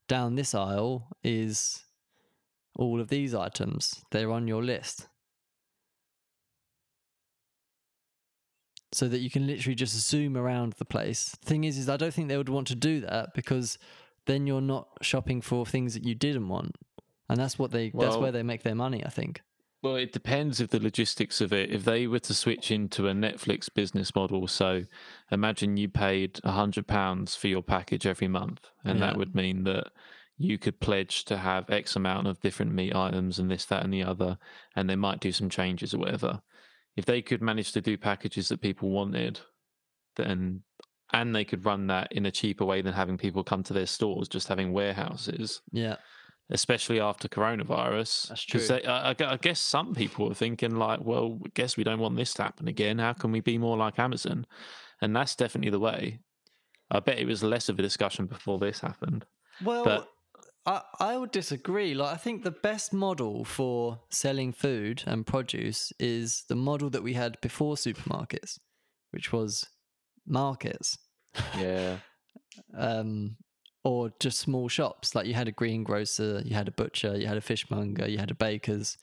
down this aisle is all of these items. They're on your list." so that you can literally just zoom around the place. Thing is, is I don't think they would want to do that because then you're not shopping for things that you didn't want, and that's what they that's where they make their money. I think. Well, it depends of the logistics of it. If they were to switch into a Netflix business model, so imagine you paid a hundred pounds for your package every month, and Yeah. that would mean that you could pledge to have X amount of different meat items and this, that, and the other, and they might do some changes or whatever. If they could manage to do packages that people wanted, then and they could run that in a cheaper way than having people come to their stores, just having warehouses Yeah, especially after coronavirus. That's true. They, I, I I guess some people are thinking like, well, I guess we don't want this to happen again. How can we be more like Amazon? And that's definitely the way. I bet it was less of a discussion before this happened. Well, But- I I would disagree. Like I think the best model for selling food and produce is the model that we had before supermarkets, which was markets. Yeah. <laughs> um, or just small shops. Like you had a greengrocer, you had a butcher, you had a fishmonger, you had a baker's,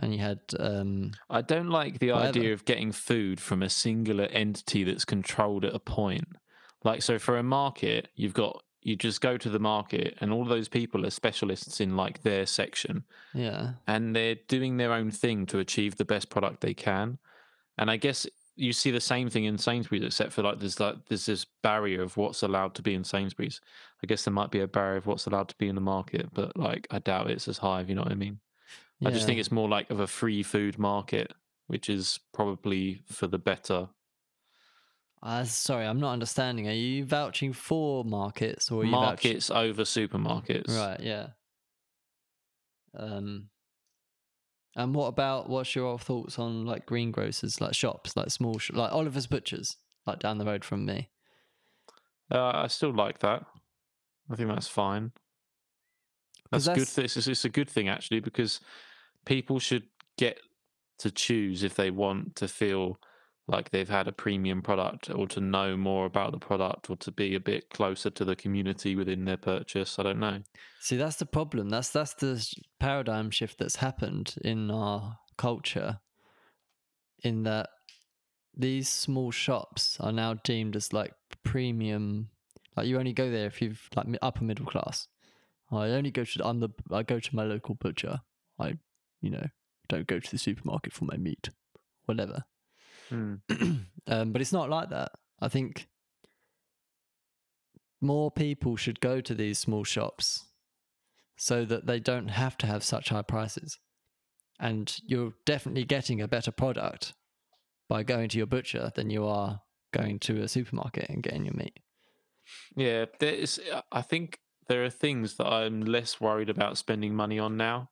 and you had um, I don't like the Whatever. idea of getting food from a singular entity that's controlled at a point. Like, so for a market, you've got, you just go to the market and all those people are specialists in like their section. yeah, and they're doing their own thing to achieve the best product they can. And I guess you see the same thing in Sainsbury's, except for like there's like there's this barrier of what's allowed to be in Sainsbury's. I guess there might be a barrier of what's allowed to be in the market, but like I doubt it's as high. If you know what I mean? I just think it's more like of a free food market, which is probably for the better. Uh, sorry, I'm not understanding. Are you vouching for markets or are you vouching- Markets over supermarkets. Right, yeah. Um, and what about what's your thoughts on like greengrocers, like shops, like small, sh- like Oliver's Butchers, like down the road from me? Uh, I still like that. I think that's fine. That's, good. that's- Th- it's, it's a good thing actually because people should get to choose if they want to feel like they've had a premium product or to know more about the product or to be a bit closer to the community within their purchase. I don't know. See, that's the problem. That's that's the paradigm shift that's happened in our culture. In that these small shops are now deemed as like premium. Like you only go there if you've like upper middle class. I only go to I'm the I go to my local butcher. I, you know, don't go to the supermarket for my meat, whatever. Hmm. <clears throat> um, but it's not like that. I think more people should go to these small shops so that they don't have to have such high prices. And you're definitely getting a better product by going to your butcher than you are going to a supermarket and getting your meat. Yeah, there is. I think there are things that I'm less worried about spending money on now.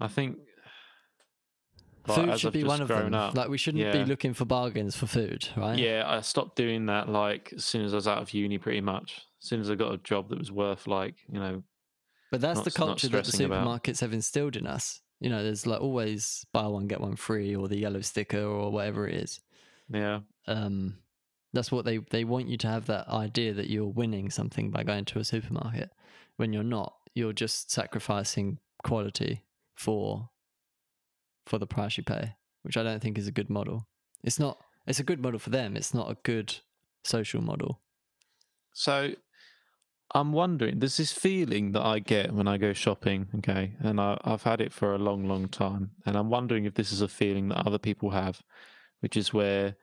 I think like, food should I've be one of them. up- like we shouldn't be looking for bargains for food, right? Yeah, I stopped doing that like as soon as I was out of uni, pretty much. As soon as I got a job that was worth like you know, But that's Not the culture that the stressing about. supermarkets have instilled in us. You know, there's like always buy one get one free, or the yellow sticker, or whatever it is. yeah, Um, that's what they they want you to have that idea that you're winning something by going to a supermarket. When you're not, you're just sacrificing quality for for the price you pay, which I don't think is a good model. It's not. It's a good model for them. It's not a good social model. So I'm wondering, there's this feeling that I get when I go shopping, okay, and I, I've had it for a long, long time, and I'm wondering if this is a feeling that other people have, which is where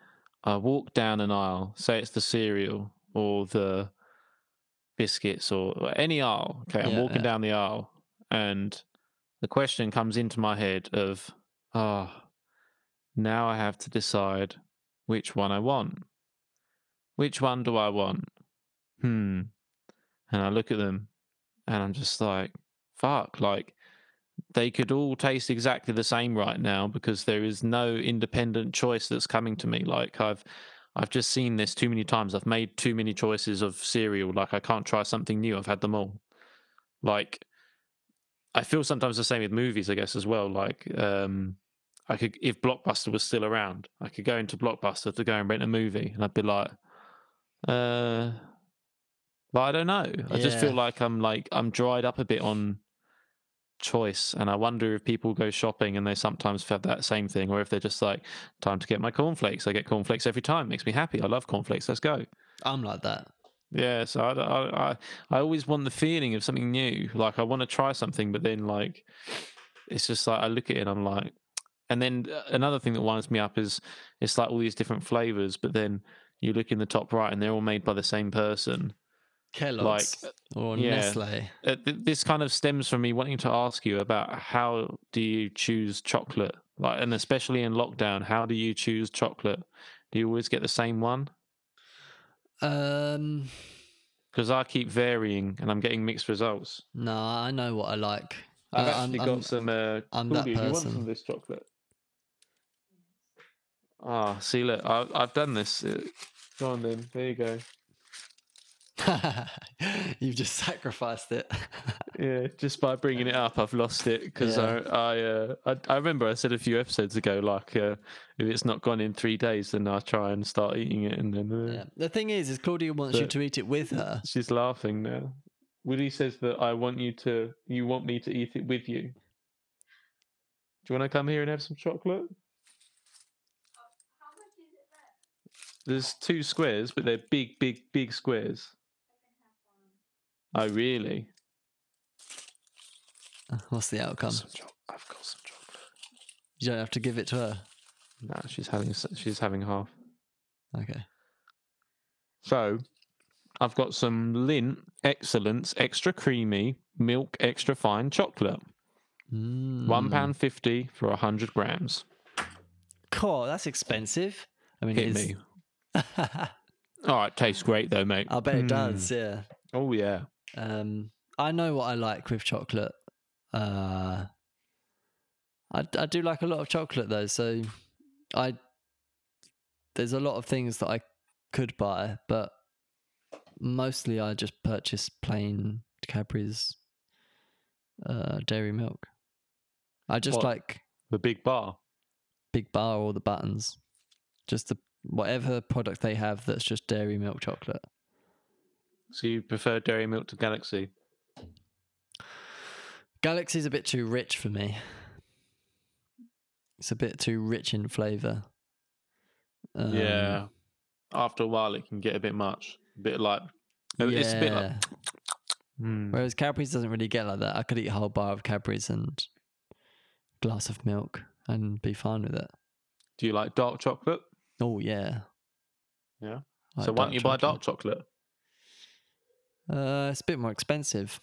I walk down an aisle, say it's the cereal or the biscuits or or any aisle, okay, I'm Yeah, walking yeah. down the aisle, and the question comes into my head of, ah, now I have to decide which one I want. Which one do I want? hmm. And I look at them and I'm just like, fuck, like they could all taste exactly the same right now because there is no independent choice that's coming to me. Like I've I've just seen this too many times. I've made too many choices of cereal. Like I can't try something new. I've had them all. Like I feel sometimes the same with movies, I guess, as well. Like um I could if Blockbuster was still around, I could go into Blockbuster to go and rent a movie and I'd be like, uh but I don't know. I just feel like I'm like I'm dried up a bit on choice, and I wonder if people go shopping and they sometimes have that same thing, or if they're just like, time to get my cornflakes. I get cornflakes every time. Makes me happy. I love cornflakes. Let's go. I'm like that. Yeah. So I, I, I, I always want the feeling of something new. Like I want to try something, but then like it's just like I look at it and I'm like, and then uh, another thing that winds me up is it's like all these different flavors, but then you look in the top right and they're all made by the same person. Kellogg's or yeah. Nestle. uh, th- this kind of stems from me wanting to ask you about how do you choose chocolate like and especially in lockdown how do you choose chocolate do you always get the same one Um, because i keep varying and i'm getting mixed results. no, I know what I like. i've Uh, actually I'm- got I'm- some uh I'm that do you want some of this chocolate? Ah see look I, i've done this. Uh, go on then. There you go. <laughs> You've just sacrificed it. <laughs> Yeah, just by bringing it up, I've lost it because Yeah. I I, uh, I I remember I said a few episodes ago, like uh, if it's not gone in three days, then I try and start eating it, and then uh, yeah. The thing is, is Claudia wants you to eat it with her. she's laughing now. Woody says that I want you to, you want me to eat it with you. Do you want to come here and have some chocolate? There's two squares, but they're big, big, big squares. Oh, really? <laughs> What's the outcome? Some choc- I've got some chocolate. You don't have to give it to her. No, she's having she's having half. Okay. So, I've got some Lindt Excellence Extra Creamy Milk Extra Fine Chocolate. One Mm. pound fifty for a hundred grams. Cool, that's expensive. I mean, Hit me. <laughs> All right, tastes great though, mate. I bet it Mm. does. Yeah. Oh yeah. Um, I know what I like with chocolate. Uh, I I do like a lot of chocolate though, so I there's a lot of things that I could buy, but mostly I just purchase plain Cadbury's uh, dairy milk. I just What? like The big bar. Big Bar or the buttons, just the whatever product they have that's just dairy milk chocolate. So you prefer Dairy Milk to Galaxy? Galaxy's a bit too rich for me. It's a bit too rich in flavour. Um, yeah. After a while, it can get a bit much. A bit like. It's a bit like. yeah. Mm. Whereas Cadbury's doesn't really get like that. I could eat a whole bar of Cadbury's and glass of milk and be fine with it. Do you like dark chocolate? Oh yeah. Yeah. I so why don't you buy dark chocolate? Uh, it's a bit more expensive.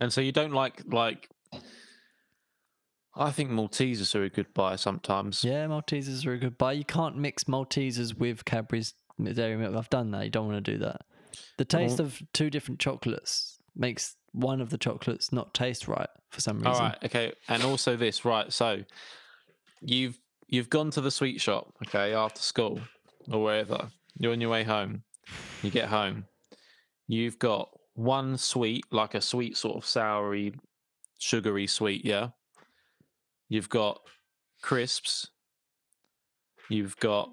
And so you don't like like. I think Maltesers are a good buy sometimes. Yeah, Maltesers are a good buy. You can't mix Maltesers with Cadbury's dairy milk. I've done that. You don't want to do that. The taste Well- of two different chocolates makes one of the chocolates not taste right for some reason. All right, okay, and also this, right? So you've you've gone to the sweet shop, okay, after school or wherever. You're on your way home. You get home. You've got one sweet, like a sweet sort of soury, sugary sweet, yeah. You've got crisps. You've got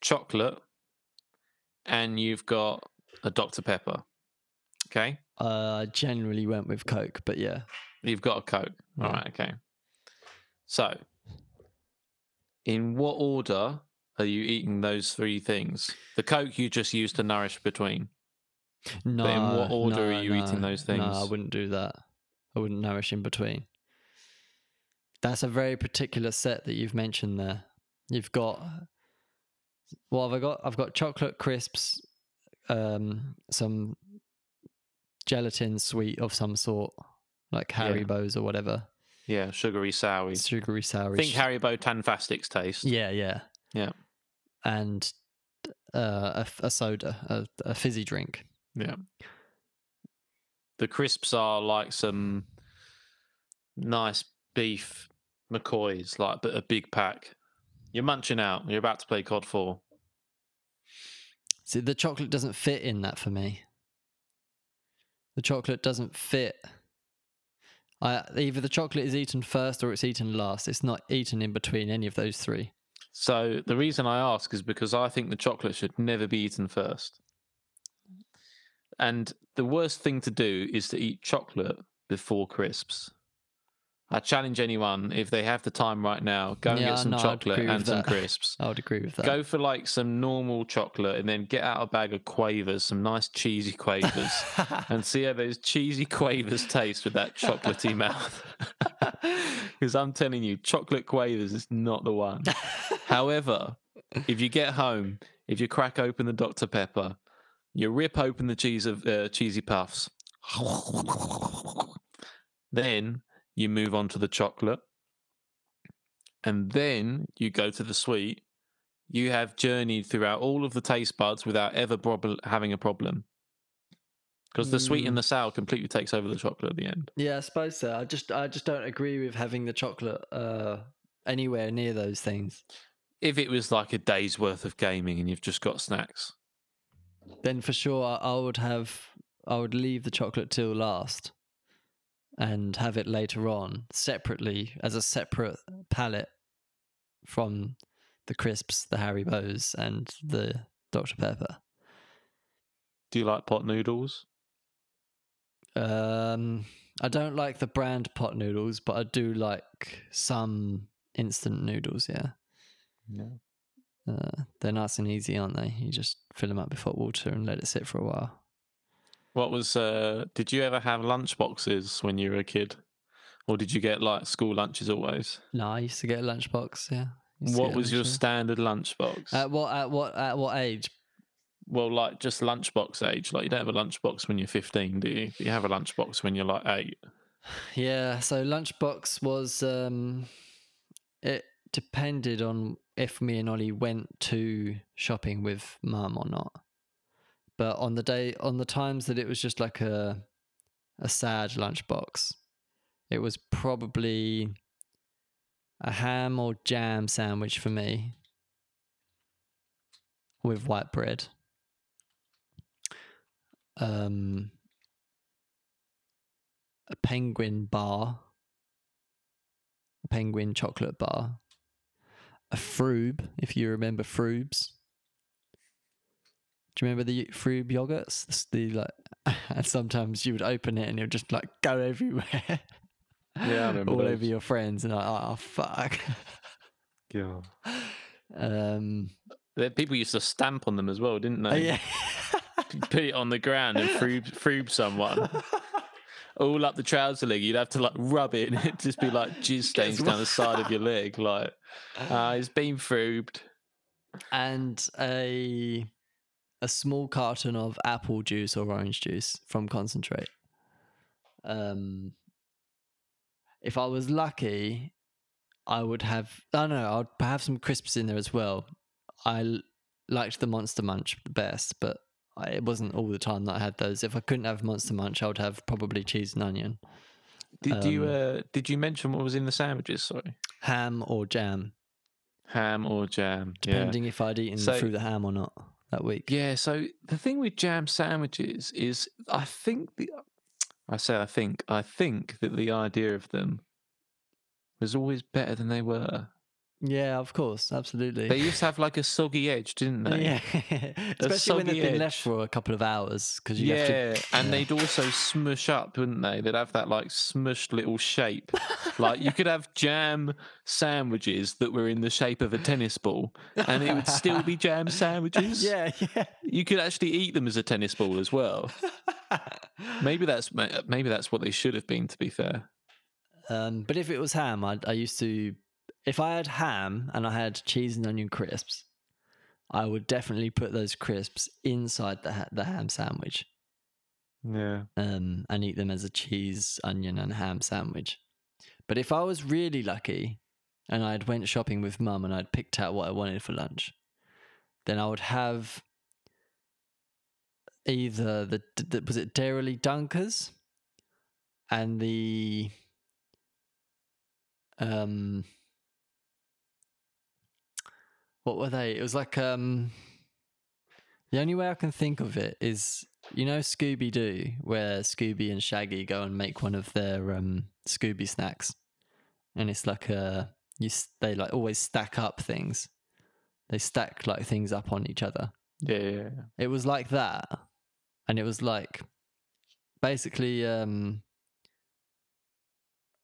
chocolate, and you've got a Dr Pepper. Okay. Uh, I generally went with Coke, but yeah. You've got a Coke. All Yeah. right, okay. So, in what order are you eating those three things? The Coke you just used to nourish between. No. in what order no, are you eating no, those No, I wouldn't do that. I wouldn't nourish in between. That's a very particular set that you've mentioned there. You've got what have I got? I've got chocolate crisps, um, some gelatin sweet of some sort, like Yeah. Haribo's or whatever. Yeah, sugary, soury. Sugary sour. Think Haribo Tangfastics taste. Yeah, yeah. Yeah. And uh, a, a soda, a, a fizzy drink. Yeah. The crisps are like some nice beef McCoys, like but a big pack. You're munching out. You're about to play COD 4. See, the chocolate doesn't fit in that for me. The chocolate doesn't fit. I either the chocolate is eaten first or it's eaten last. It's not eaten in between any of those three. So the reason I ask is because I think the chocolate should never be eaten first. And the worst thing to do is to eat chocolate before crisps. I challenge anyone if they have the time right now, go and Yeah, get some no, chocolate and some that. crisps. I would agree with that. Go for like some normal chocolate and then get out a bag of quavers, some nice cheesy quavers, <laughs> and see how those cheesy quavers taste with that chocolatey mouth. <laughs> Because I'm telling you, chocolate quavers is not the one. <laughs> However, if you get home, if you crack open the Dr. Pepper, you rip open the cheese of uh, cheesy puffs, then you move on to the chocolate, and then you go to the sweet. You have journeyed throughout all of the taste buds without ever prob- having a problem. Because the sweet Mm. and the sour completely takes over the chocolate at the end. yeah, I suppose so. I just I just don't agree with having the chocolate uh, anywhere near those things. If it was like a day's worth of gaming and you've just got snacks, Then for sure I, I would have I would leave the chocolate till last and have it later on separately as a separate palette from the crisps, the Haribo's, and the Dr Pepper. do you like pot noodles? Um, I don't like the brand pot noodles, but I do like some instant noodles. Yeah, Yeah. Uh, they're nice and easy, aren't they? You just fill them up with hot water and let it sit for a while. What was? Uh, did you ever have lunch boxes when you were a kid, or did you get like school lunches always? No, I used to get a lunchbox. Yeah. What was your standard lunchbox? At what at what at what age? well, like just lunchbox age. Like you don't have a lunchbox when you're 15, do you? You have a lunchbox when you're like eight. <sighs> Yeah, so lunchbox was um it depended on if me and Ollie went to shopping with mum or not. But on the day on the times that it was just like a a sad lunchbox, it was probably a ham or jam sandwich for me with white bread. Um a penguin bar, a penguin chocolate bar, a Frube, if you remember Frubes. Do you remember the Frube yogurts? It's the like, <laughs> and sometimes you would open it and it would just like go everywhere. <laughs> Yeah, I remember all those. over your friends, and like, oh fuck. Yeah. <laughs> um, People used to stamp on them as well, didn't oh, they? yeah. Put it on the ground and froob, froob someone. All up the trouser leg, you'd have to like rub it, and it'd just be like <laughs> jizz stains down the side of your leg. Like, ah, it's been froobed. and a a small carton of apple juice or orange juice from concentrate. Um, if I was lucky, I would have. I don't know. I'd have some crisps in there as well. I l- liked the Monster Munch the best, but it wasn't all the time that I had those. If I couldn't have Monster Munch, I would have probably cheese and onion, Did you Um, uh, did you mention what was in the sandwiches? Sorry, ham or jam, ham or jam? depending if I'd eaten So- through the ham or not that week. Yeah. So the thing with jam sandwiches is, I think the, I say I think I think that the idea of them was always better than they were. Yeah, of course, absolutely. They used to have like a soggy edge, didn't they? yeah, <laughs> especially when they've been left for a couple of hours because you have to. Yeah, and yeah. they'd also smush up, wouldn't they? They'd have that like smushed little shape. like you could have jam sandwiches that were in the shape of a tennis ball, and it would still be jam <laughs> sandwiches. yeah, yeah. you could actually eat them as a tennis ball as well. <laughs> Maybe that's maybe that's what they should have been. To be fair, Um, but if it was ham, I, I used to. If I had ham and I had cheese and onion crisps, I would definitely put those crisps inside the ha- the ham sandwich, yeah. um, and eat them as a cheese, onion, and ham sandwich. But if I was really lucky, and I'd went shopping with mum and I'd picked out what I wanted for lunch, then I would have either the, the was it Dairy Dunkers and the um what were they? It was like um the only way I can think of it is you know Scooby Doo, where Scooby and Shaggy go and make one of their um Scooby snacks, and it's like a you they like always stack up things. They stack like things up on each other. Yeah, yeah, yeah. It was like that, and it was like basically um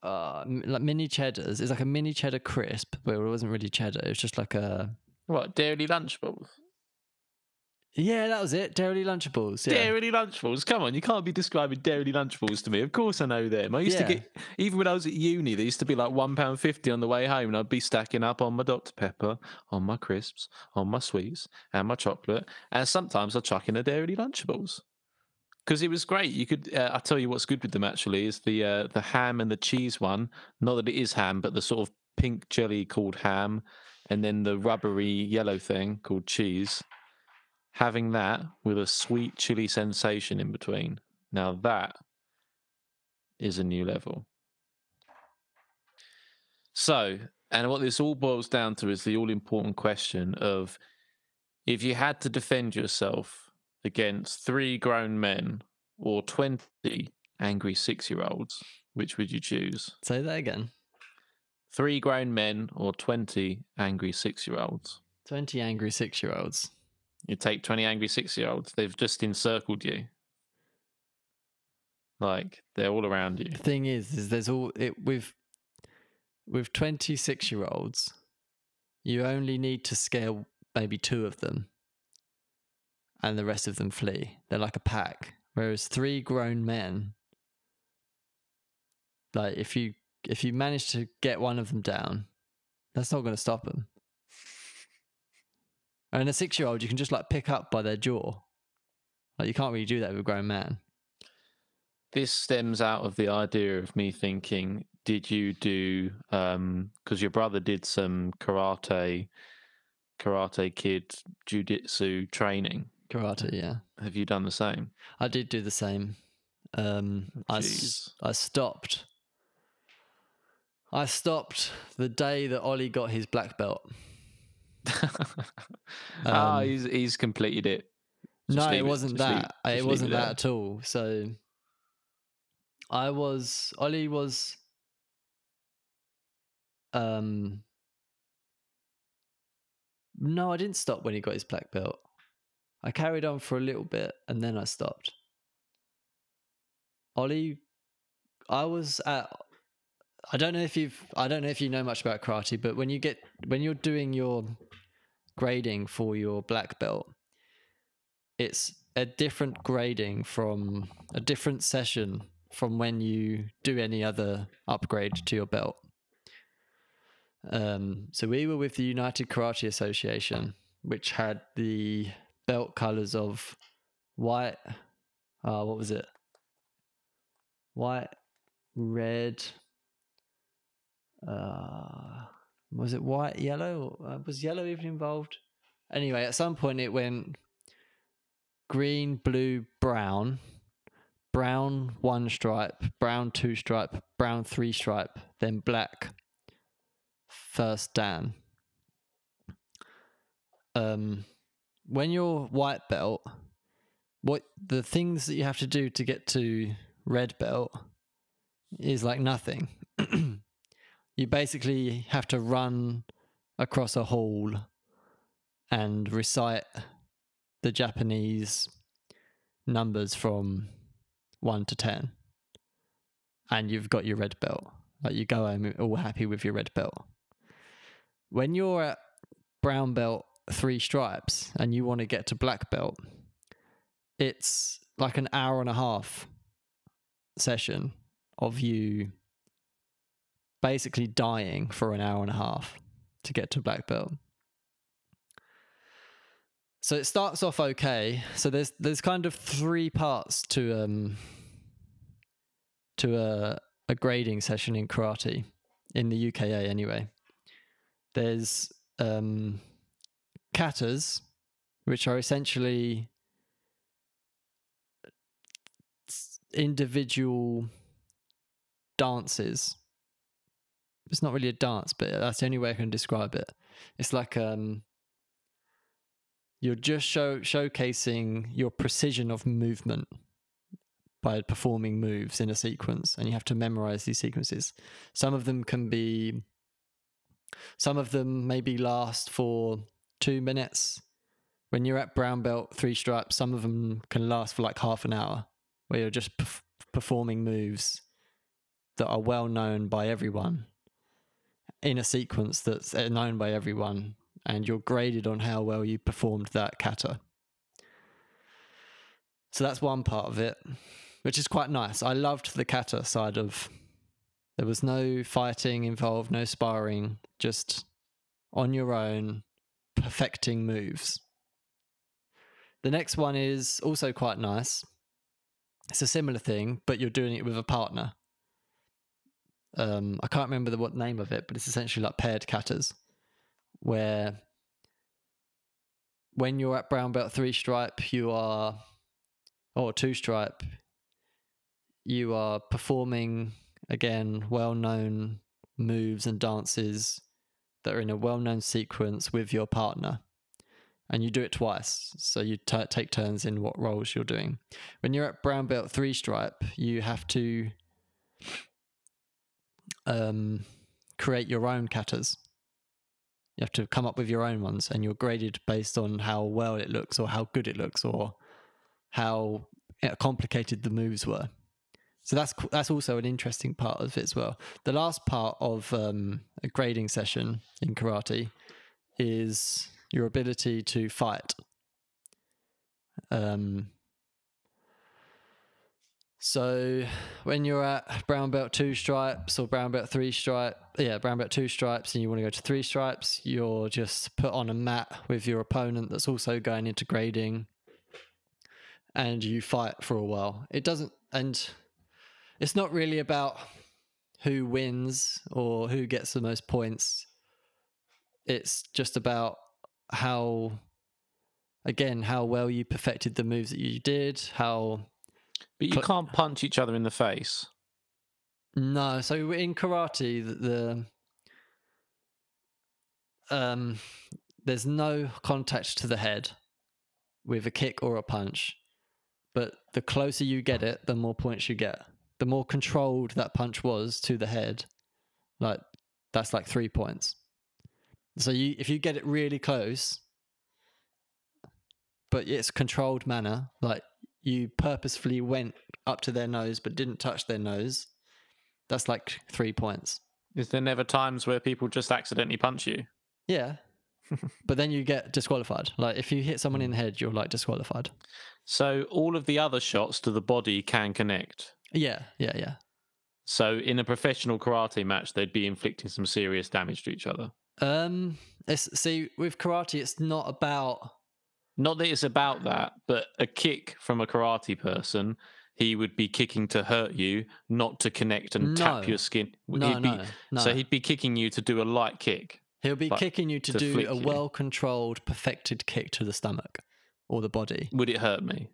uh like mini cheddars. It's like a mini cheddar crisp, but it wasn't really cheddar. It was just like a What dairy lunchables? yeah, that was it. Dairy Lunchables. Yeah. Dairy Lunchables. Come on, you can't be describing Dairy Lunchables to me. Of course, I know them. I used Yeah. to get even when I was at uni. They used to be like one pound fifty on the way home, and I'd be stacking up on my Dr Pepper, on my crisps, on my sweets, and my chocolate. And sometimes I'd chuck in a Dairy Lunchables because it was great. You could. Uh, I tell you what's good with them actually is the uh, the ham and the cheese one. Not that it is ham, but the sort of pink jelly called ham, and then the rubbery yellow thing called cheese having that with a sweet chili sensation in between. Now that is a new level. So, and what this all boils down to is the all important question of if you had to defend yourself against three grown men or 20 angry six year olds, which would you choose? Say that again. Three grown men or 20 angry six year olds? Twenty angry six-year-olds. You take 20 angry six year olds, they've just encircled you. Like, they're all around you. The thing is, is there's all it with with twenty-six-year-olds. You only need to scare maybe two of them, and the rest of them flee. They're like a pack. Whereas three grown men, like if you if you manage to get one of them down, that's not going to stop them. And a six-year-old, you can just like pick up by their jaw. Like you can't really do that with a grown man. This stems out of the idea of me thinking, did you do, because your brother did some karate, karate kid jujitsu training. Karate, yeah. Have you done the same? I did do the same. Um, I. I stopped. I stopped the day that Ollie got his black belt. <laughs> Ah, Um, he's he's completed it. Just no, it it- wasn't leave- that. Just it wasn't it that at all. So I was Ollie was um No, I didn't stop when he got his black belt. I carried on for a little bit and then I stopped. Ollie I was at I don't know if you've I don't know if you know much about karate, but when you get when you're doing your grading for your black belt, it's a different grading from a different session from when you do any other upgrade to your belt. Um, so we were with the United Karate Association, which had the belt colors of white. Uh, what was it? White, red. Uh, was it white, yellow? Uh, was yellow even involved? Anyway, at some point it went green, blue, brown, brown one stripe, brown two stripe, brown three stripe, then black. First Dan. Um, when you're white belt, what the things that you have to do to get to red belt is like nothing. <clears throat> you basically have to run across a hall and recite the Japanese numbers from 1 to 10 and you've got your red belt. Like you go home all happy with your red belt. When you're at brown belt three stripes and you want to get to black belt it's like an hour and a half session of you basically dying for an hour and a half to get to black belt so it starts off okay. So there's there's kind of three parts to um to a a grading session in karate in the UKA anyway. There's um katas, which are essentially individual dances. It's not really a dance, but that's the only way I can describe it. It's like um you're just show showcasing your precision of movement by performing moves in a sequence and you have to memorize these sequences. Some of them can be some of them maybe last for two minutes. When you're at brown belt three stripes some of them can last for like half an hour where you're just perf- performing moves that are well known by everyone in a sequence that's known by everyone and you're graded on how well you performed that kata. So that's one part of it, which is quite nice. I loved the kata side of there was no fighting involved, no sparring, just on your own, perfecting moves. The next one is also quite nice. It's a similar thing, but you're doing it with a partner. Um, I can't remember the what name of it, but it's essentially like paired katas where when you're at brown belt three stripe, you are, or two stripe, you are performing again well known moves and dances that are in a well known sequence with your partner. And you do it twice. So you t- take turns in what roles you're doing. When you're at brown belt three stripe, you have to um, create your own katas. You have to come up with your own ones, and you're graded based on how well it looks, or how good it looks, or how complicated the moves were. So that's that's also an interesting part of it as well. The last part of um, a grading session in karate is your ability to fight. Um, so when you're at brown belt two stripes or brown belt three stripe, yeah, brown belt two stripes, and you want to go to three stripes, you're just put on a mat with your opponent that's also going into grading, and you fight for a while. It doesn't, and it's not really about who wins or who gets the most points. It's just about how, again, how well you perfected the moves that you did, how but you but, can't punch each other in the face. No, so in karate, the, the um, there's no contact to the head with a kick or a punch, but the closer you get it, the more points you get. The more controlled that punch was to the head, like that's like three points. So you, if you get it really close, but it's controlled manner, like you purposefully went up to their nose but didn't touch their nose, that's like three points. Is there never times where people just accidentally punch you? Yeah. <laughs> but then you get disqualified. Like if you hit someone in the head, you're like disqualified. So all of the other shots to the body can connect. Yeah, yeah, yeah. So in a professional karate match, they'd be inflicting some serious damage to each other. Um, it's, see, with karate, it's not about Not that it's about that, but a kick from a karate person, he would be kicking to hurt you, not to connect and No. tap your skin. No, he'd be, no, no. So he'd be kicking you to do a light kick. He'll be kicking you to, to do a well controlled, perfected kick to the stomach or the body. Would it hurt me?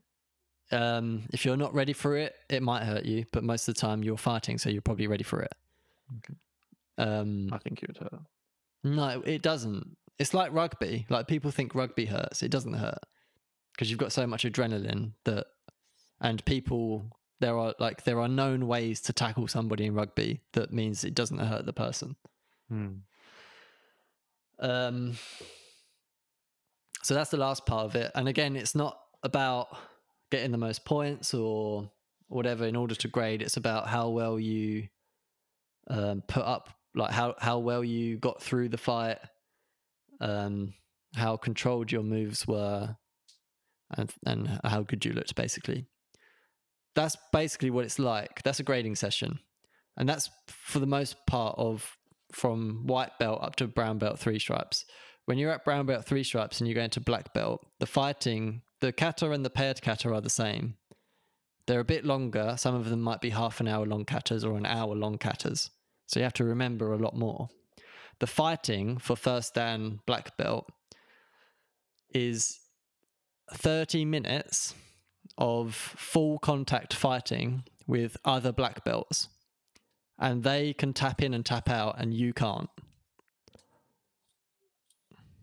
Um, if you're not ready for it, it might hurt you, but most of the time you're fighting, so you're probably ready for it. Okay. Um, I think it would hurt. no, it doesn't. It's like rugby. Like people think rugby hurts. It doesn't hurt because you've got so much adrenaline that, and people there are like there are known ways to tackle somebody in rugby that means it doesn't hurt the person. Hmm. Um, so that's the last part of it. And again, it's not about getting the most points or whatever in order to grade. It's about how well you um, put up, like how, how well you got through the fight, um, how controlled your moves were, and, and how good you looked, basically. That's basically what it's like. That's a grading session. And that's for the most part of from white belt up to brown belt three stripes. When you're at brown belt three stripes and you go into black belt, the fighting, the kata and the paired kata are the same. They're a bit longer. Some of them might be half an hour long katas or an hour long katas. So you have to remember a lot more. The fighting for first dan black belt is 30 minutes of full contact fighting with other black belts. And they can tap in and tap out and you can't.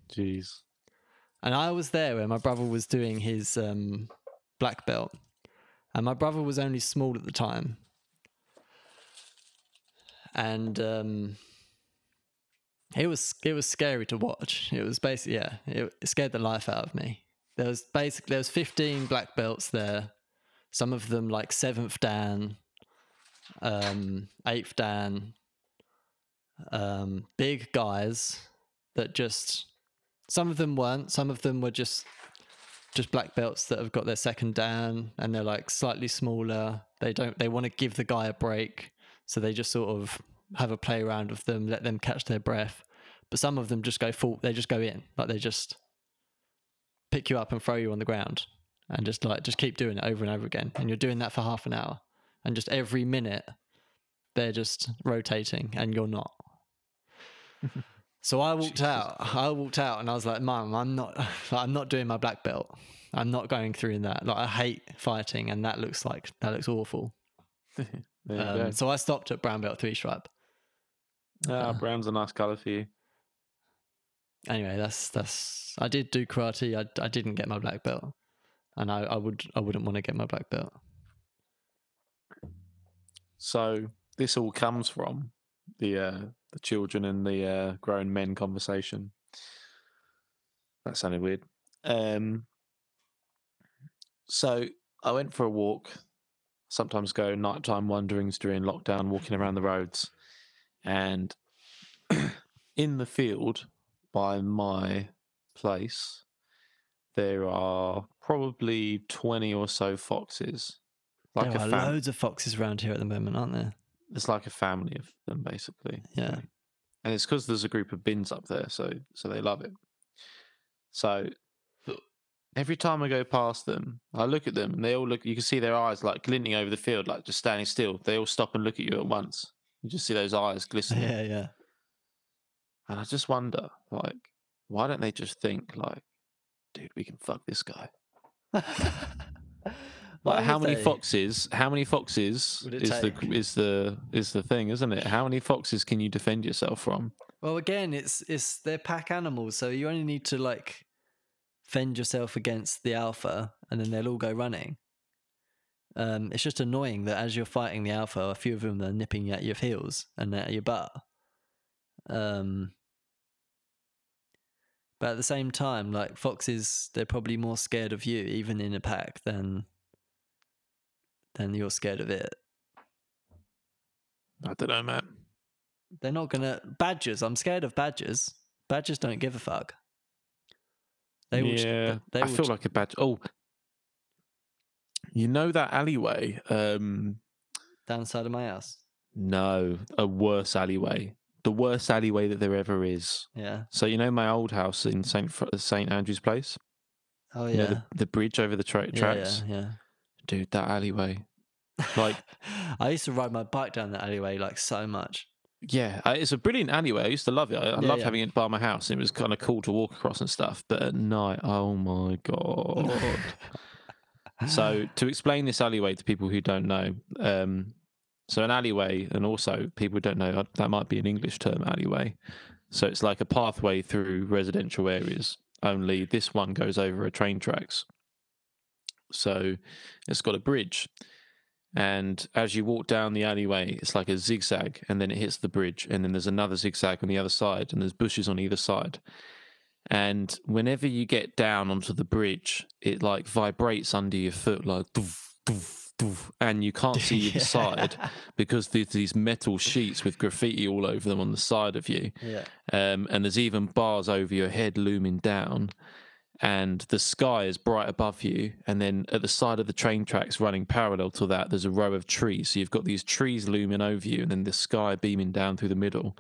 Jeez. and i was there when my brother was doing his um, black belt. And my brother was only small at the time. And um, it was it was scary to watch. It was basically yeah it, it scared the life out of me. There was basically there was 15 black belts there some of them like seventh dan um eighth dan um big guys that just some of them weren't some of them were just just black belts that have got their second dan and they're like slightly smaller. They don't they want to give the guy a break so they just sort of have a play around with them let them catch their breath. But some of them just go full they just go in like they just pick you up and throw you on the ground and just like just keep doing it over and over again. And you're doing that for half an hour and just every minute they're just rotating and you're not. <laughs> So i walked Jesus. out i walked out and i was like mum i'm not <laughs> i'm not doing my black belt. I'm not going through in that. Like i hate fighting and that looks like that looks awful. <laughs> Um, so i stopped at brown belt three stripe Ah, uh, brown's a nice colour for you. anyway that's that's i did do karate i, I didn't get my black belt and I, I would i wouldn't want to get my black belt So this all comes from the uh, the children and the uh, grown men conversation. That sounded weird. Um, so I went for a walk. Sometimes go nighttime wanderings during lockdown, walking around the roads, and <clears throat> in the field by my place, there are probably twenty or so foxes. Like there are fam- loads of foxes around here at the moment aren't there? It's like a family of them basically. Yeah. so- and it's because there's a group of bins up there so so they love it. So every time i go past them i look at them and they all look you can see their eyes like glinting over the field like just standing still. They all stop and look at you at once you just see those eyes <laughs> glistening. yeah. Yeah and i just wonder like why don't they just think like dude we can fuck this guy. <laughs> Like how many they? foxes how many foxes is the is the is the thing isn't it? How many foxes can you defend yourself from? Well again it's it's they're pack animals so you only need to like fend yourself against the alpha and then they'll all go running um it's just annoying that as you're fighting the alpha a few of them are nipping at your heels and at your butt um but at the same time like foxes they're probably more scared of you even in a pack than than you're scared of it i don't know man They're not gonna badgers. I'm scared of badgers. Badgers don't give a fuck. They will. yeah, They I will feel like a badger. Oh, you know that alleyway? Um, down the side of my house. no, a worse alleyway. The worst alleyway that there ever is. Yeah. So you know my old house in Saint Fr- Saint Andrew's Place. Oh You know, yeah. the, the bridge over the tra- yeah, tracks. yeah, Dude, that alleyway. Like. <laughs> I used to ride my bike down that alleyway like so much. yeah, uh, it's a brilliant alleyway. I used to love it. I, I Yeah, loved yeah. having it by my house. It was kind of cool to walk across and stuff. But at night, oh my god. <laughs> so to explain this alleyway to people who don't know, um, so an alleyway, and also people don't know uh, that might be an English term, alleyway. So it's like a pathway through residential areas. Only this one goes over a train tracks. So it's got a bridge, and as you walk down the alleyway, it's like a zigzag, and then it hits the bridge, and then there's another zigzag on the other side, and there's bushes on either side. And whenever you get down onto the bridge, it like vibrates under your foot, like doof, doof, doof, and you can't <laughs> see Yeah. either side because there's these metal sheets with graffiti all over them on the side of you. Yeah. Um, and there's even bars over your head looming down, and the sky is bright above you. And then at the side of the train tracks, running parallel to that, there's a row of trees. So you've got these trees looming over you, and then the sky beaming down through the middle.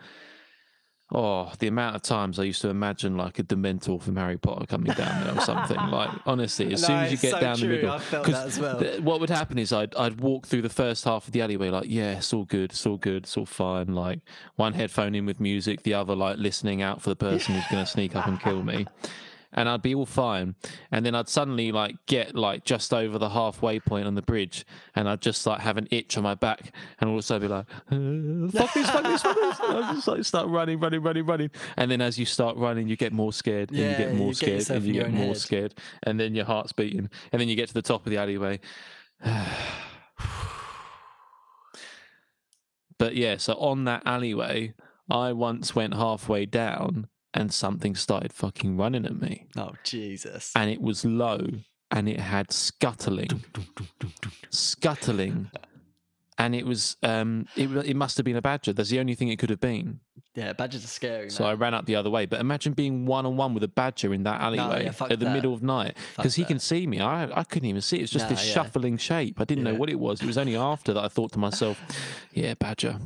Oh, the amount of times I used to imagine like a Dementor from Harry Potter coming down there or something. <laughs> like honestly, as No, soon as you get so down true. the middle, I felt 'cause that as well. th- what would happen is I'd I'd walk through the first half of the alleyway like, yeah, it's all good, it's all good, it's all fine. Like one headphone in with music, the other like listening out for the person who's going to sneak up and kill me. And I'd be all fine, and then I'd suddenly like get like just over the halfway point on the bridge, and I'd just like have an itch on my back, and also be like, uh, "Fuck this, fuck this, fuck this!" And I'd just like start running, running, running, running, and then as you start running, you get more scared, and you get more you scared, yourself and you get more head. scared, and then your heart's beating, and then you get to the top of the alleyway, <sighs> but yeah, so on that alleyway, I once went halfway down and something started fucking running at me. Oh Jesus. And it was low and it had scuttling. scuttling. And it was um it it must have been a badger. That's the only thing it could have been. Yeah, badgers are scary. So man. I ran up the other way. But imagine being one on one with a badger in that alleyway yeah, fuck at the that. middle of night because he can see me. I I couldn't even see. It. It's just Nah, this yeah. shuffling shape. I didn't know what it was. It was only after that I thought to myself, <laughs> yeah, badger.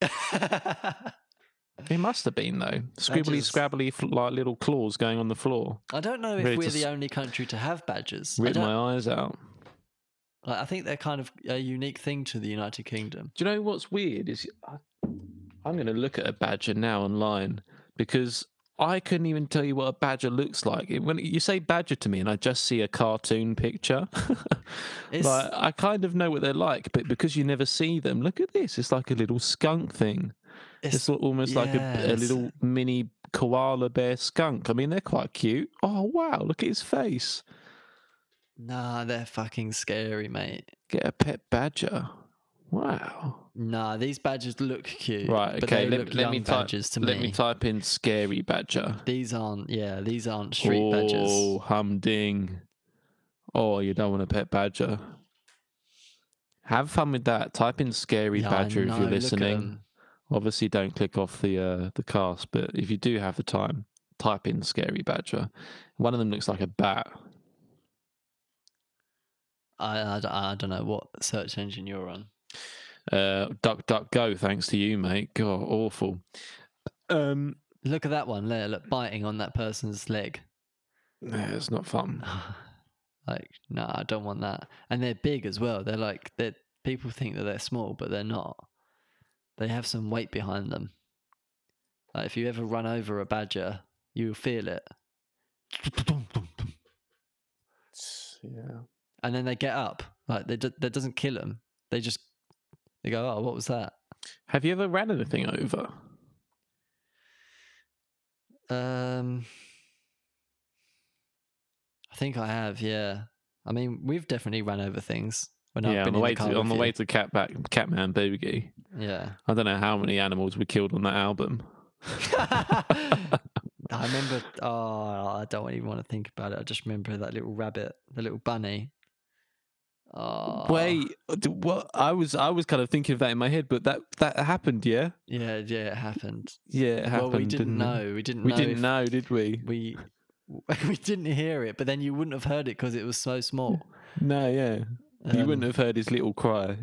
<laughs> It must have been though. Scribbly, Badgers- scrabbly, like little claws going on the floor. I don't know if Ready we're to the s- only country to have badgers. I, Rip don't- my eyes out. like, I think they're kind of a unique thing to the United Kingdom. Do you know what's weird? Is I- I'm going to look at a badger now online because I couldn't even tell you what a badger looks like. It- When you say badger to me, and I just see a cartoon picture, <laughs> It's- like I kind of know what they're like, but because you never see them, look at this. It's like a little skunk thing. It's, al- almost like a, a little mini koala bear skunk. I mean, they're quite cute. Oh wow, look at his face. Nah, they're fucking scary, mate. Get a pet badger. Wow. Nah, these badgers look cute. Right. but Okay. they Let, look let me type. badgers to let me. me type in scary badger. These aren't. Yeah, these aren't street oh, badgers. Oh, humding. Oh, you don't want a pet badger. Have fun with that. Type in scary Yeah, badger if you're listening. 'Em. Obviously, don't click off the uh, the cast, but if you do have the time, type in scary badger. One of them looks like a bat. I, I, don't- I don't know what search engine you're on. Uh, DuckDuckGo. Thanks to you, mate. God, awful. Um, Look at that one there. Look, biting on that person's leg. yeah, it's not fun. <sighs> like, nah, I don't want that. And they're big as well. They're like, they're, people think that they're small, but they're not. They have some weight behind them. Like, if you ever run over a badger, you'll feel it. Yeah. And then they get up. Like, they, do- that doesn't kill them. They just, they go, oh, what was that? Have you ever ran anything over? Um, I think I have. Yeah. I mean, we've definitely run over things when I've yeah, on been the way the car to on the you. way to Catback Catman Boogie. Yeah. I don't know how many animals we killed on that album. <laughs> I remember. Oh, I don't even want to think about it. I just remember that little rabbit, the little bunny. Oh, Wait, what? I was I was kind of thinking of that in my head, but that that happened, yeah, Yeah, yeah, it happened. yeah, it happened. well, we didn't it? know. We didn't. We know didn't know, did we? We <laughs> we didn't hear it, but then you wouldn't have heard it because it was so small. No, yeah. You Um, wouldn't have heard his little cry.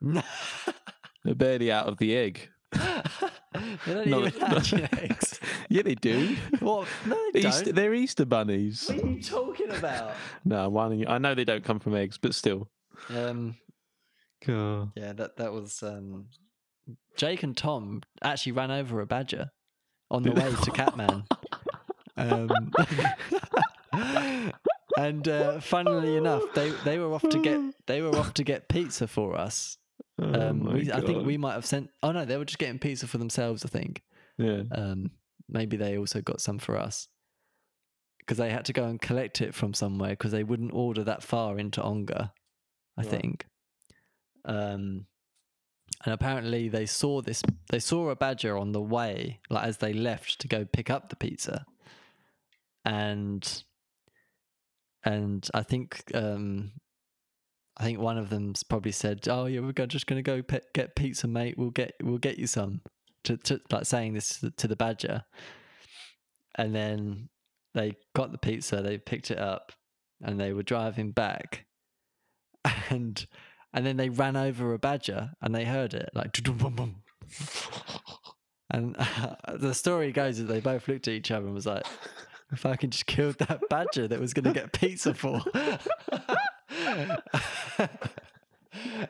They're barely out of the egg. they don't No, even no. hatch eggs. <laughs> Yeah, they do. What? No, they Easter, don't. they're Easter bunnies. What are you talking about? <laughs> No, one. I know they don't come from eggs, but still. Um, God. yeah, that that was um, Jake and Tom actually ran over a badger on the <laughs> way to Catman. Um, and uh, funnily enough, they they were off to get they were off to get pizza for us. Oh Um, my we, I think we might have sent. Oh no, they were just getting pizza for themselves. I think. Yeah. Um, maybe they also got some for us because they had to go and collect it from somewhere because they wouldn't order that far into Ongar. I Right. think. Um, and apparently they saw this. They saw a badger on the way, like as they left to go pick up the pizza, and and I think um, I think one of them's probably said, "Oh yeah, we're just going to go pe- get pizza, mate. We'll get we'll get you some." To, to like saying this to the- to the badger, and then they got the pizza. They picked it up, and they were driving back, <laughs> and and then they ran over a badger, and they heard it like. <laughs> And <laughs> the story goes that they both looked at each other and was like, "If I can just killed that badger that was going to get pizza for."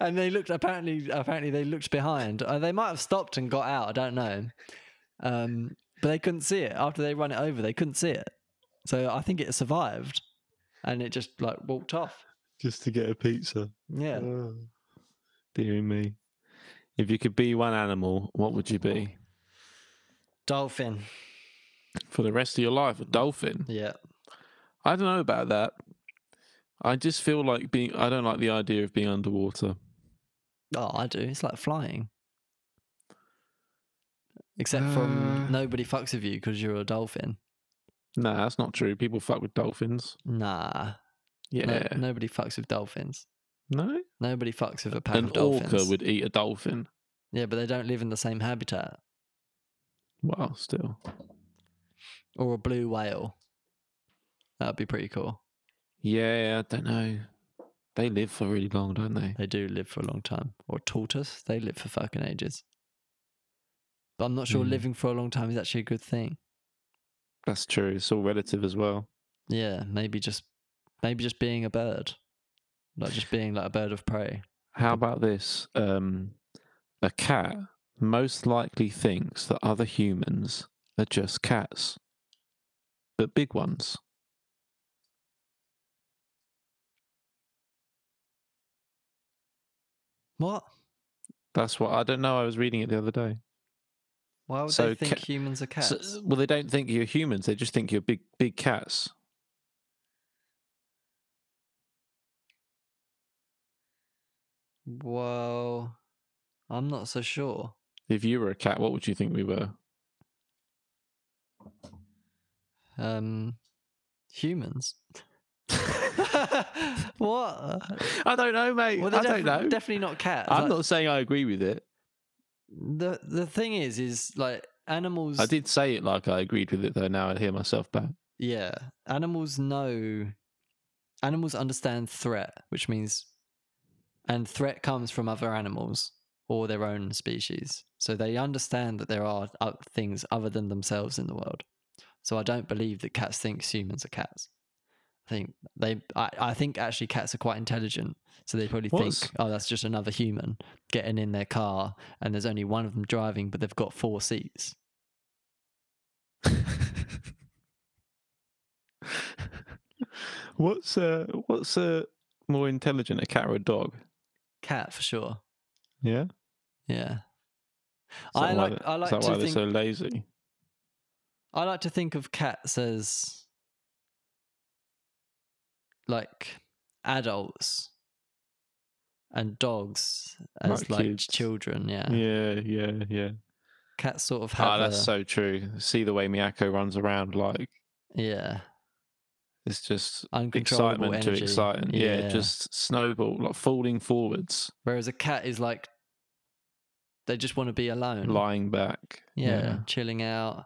and they looked. Apparently, apparently they looked behind. Uh, they might have stopped and got out. I don't know. Um, but they couldn't see it after they run it over. They couldn't see it. So I think it survived, and it just like walked off. Just to get a pizza. Yeah. Oh, dear me. If you could be one animal, what would you be? Dolphin. For the rest of your life, a dolphin? Yeah. I don't know about that. I just feel like being. I don't like the idea of being underwater. Oh, I do. It's like flying. Except Uh. from nobody fucks with you because you're a dolphin. Nah, that's not true. People fuck with dolphins. Nah. Yeah. No, nobody fucks with dolphins. No? Nobody fucks with a pack An of dolphins. orca would eat a dolphin. Yeah, but they don't live in the same habitat. Well, still. Or a blue whale. That'd be pretty cool. Yeah, I don't know. They live for really long, don't they? They do live for a long time. Or tortoise, they live for fucking ages. But I'm not sure Hmm. living for a long time is actually a good thing. That's true. It's all relative as well. Yeah, maybe just maybe just being a bird. Like just being like a bird of prey. How about this? Um, a cat most likely thinks that other humans are just cats, but big ones. What? That's what I don't know. I was reading it the other day. Why would So they think ca- humans are cats? So- well, they don't think you're humans. They just think you're big, big cats. well, I'm not so sure. If you were a cat, what would you think we were? Um, humans. <laughs> <laughs> what? I don't know, mate. Well, I don't know. Definitely not cats. I'm Like, not saying I agree with it. The the thing is, is like animals. I did say it like I agreed with it, though. Now I hear myself back. Yeah, animals know. Animals understand threat, which means, and threat comes from other animals or their own species. So they understand that there are things other than themselves in the world. So I don't believe that cats think humans are cats. I think they. I, I think actually cats are quite intelligent. So they probably What's- think, oh, that's just another human getting in their car, and there's only one of them driving, but they've got four seats. <laughs> what's uh, what's uh, more intelligent, a cat or a dog? Cat for sure. Yeah. Yeah. I like. they- I like is that why think. they're so lazy? I like to think of cats as like adults and dogs as Like like, kids. children. Yeah. Yeah, yeah, yeah. Cats sort of ah, have Oh, that's a, so true. See the way Miyako runs around, like yeah it's just excitement energy. to excitement. Yeah. just snowball, like falling forwards, whereas a cat is like they just want to be alone. lying back. yeah, chilling out.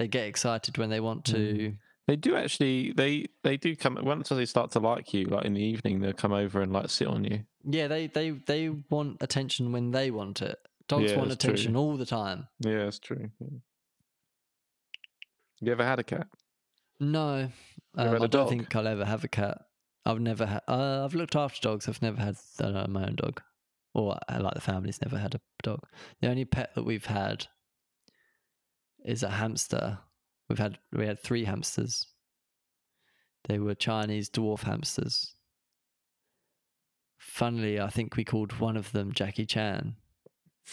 They get excited when they want to. Mm. They do actually. They they do come once they start to like you. Like in the evening, they'll come over and like sit on you. Yeah, they they they want attention when they want it Dogs Yeah, want it's true. attention all the time. Yeah, that's true. yeah. You ever had a cat? No, um, I don't think I'll ever have a cat. I've never had. Uh, I've looked after dogs. I've never had uh, my own dog, or like the family's never had a dog. The only pet that we've had is a hamster. We've had we had three hamsters. They were Chinese dwarf hamsters. Funnily, I think we called one of them Jackie Chan.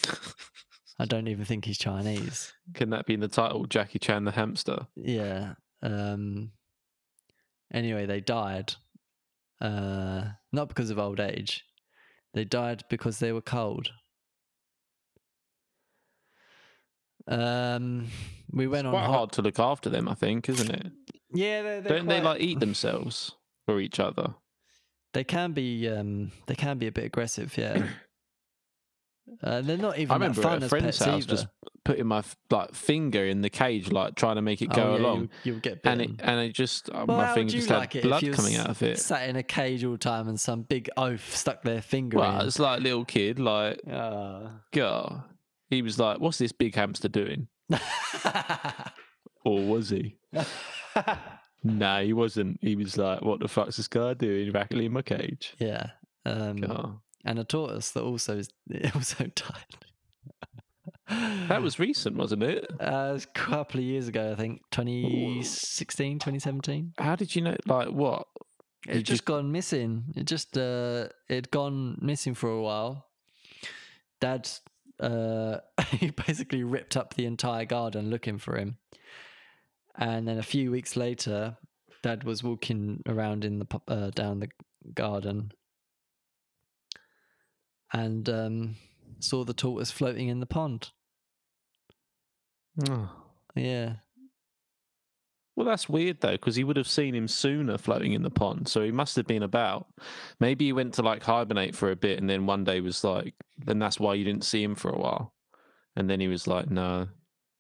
<laughs> I don't even think he's Chinese. Can that be in the title, Jackie Chan the hamster? Yeah. Um anyway, they died. Uh not because of old age. They died because they were cold. Um we went It's on quite hard to look after them, I think, isn't it? Yeah, they're, they're Don't they like eat themselves or each other? They can be um they can be a bit aggressive, yeah. <coughs> Uh, they're not even I remember that at fun a as friend's house either. just putting my like finger in the cage, like trying to make it go oh, yeah, along, You, you'll get and it and it just uh, Well, my finger just like had blood coming out of it. Sat in a cage all the time and some big oaf stuck their finger Well, in. it's like little kid, like Ah. God. He was like, "What's this big hamster doing?" Or was he? <laughs> nah, he wasn't. He was like, "What the fuck's this guy doing rattling in my cage?" yeah. Um, God. and a tortoise that also is <laughs> also died. That was recent, wasn't it? uh, it was a couple of years ago, I think, 2016, 2017. How did you know? Like what? It Did just gone missing. It just uh, it'd gone missing for a while. Dad, uh, <laughs> he basically ripped up the entire garden looking for him, and then a few weeks later, Dad was walking around in the uh, down the garden, and um, saw the tortoise floating in the pond. Oh. Yeah, Well, that's weird though, because he would have seen him sooner floating in the pond, so he must have been about. Maybe he went to like hibernate for a bit, and then one day was like, then that's why you didn't see him for a while, and then he was like, "No,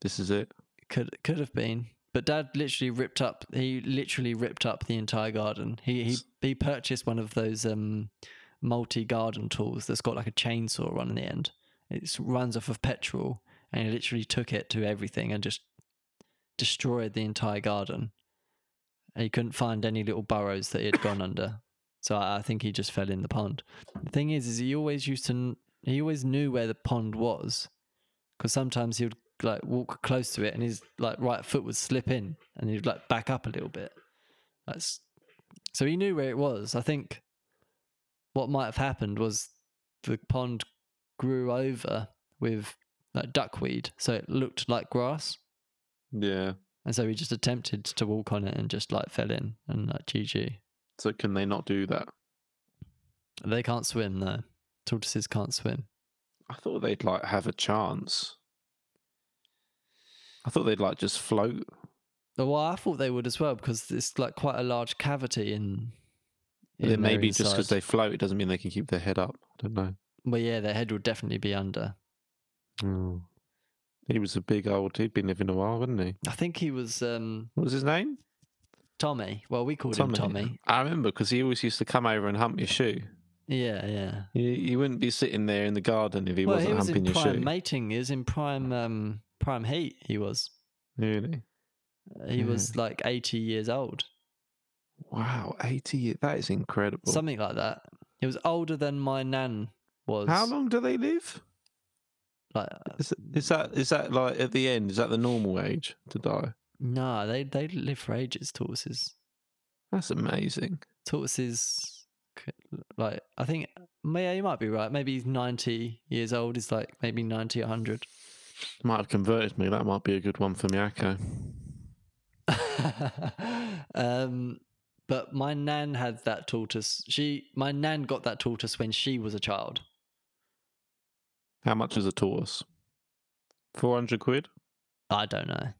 this is it." could could have been. But Dad literally ripped up. He literally ripped up the entire garden. He he he purchased one of those um multi garden tools that's got like a chainsaw on the end. It runs off of petrol, and he literally took it to everything and just destroyed the entire garden. And he couldn't find any little burrows that he had gone under. So I, I think he just fell in the pond. The thing is, is he always used to. He always knew where the pond was, because sometimes he would like walk close to it and his like right foot would slip in and he'd like back up a little bit. That's so he knew where it was. I think what might have happened was the pond grew over with like duckweed, so it looked like grass. Yeah. And so he just attempted to walk on it and just like fell in and like GG. So can they not do that? They can't swim though. Tortoises can't swim. I thought they'd like have a chance. I thought they'd like just float. Oh, well, I thought they would as well because it's like quite a large cavity in. In their maybe just because they float, it doesn't mean they can keep their head up. I don't know. Well, yeah, their head would definitely be under. Oh. He was a big old. He'd been living a while, wouldn't he? I think he was um, What was his name? Tommy. Well, we called him Tommy. I remember because he always used to come over and hump your shoe. Yeah, yeah. You, you wouldn't be sitting there in the garden if he well, wasn't he was humping in your prime shoe. mating. He was in prime um, prime heat. He was. Really? He Yeah. was like eighty years old, Wow, eighty. That is incredible. something like that. He was older than my nan was. How long do they live? Like, Is, is that is that like at the end? Is that the normal age to die? no, they they live for ages. Tortoises. That's amazing. Tortoises. Like I think, yeah, you might be right. Maybe he's ninety years old. He's like maybe 90, 100. Might have converted me. That might be a good one for Miyako. <laughs> um, but my nan had that tortoise. She, my nan got that tortoise when she was a child. How much is a tortoise? Four hundred quid. I don't know.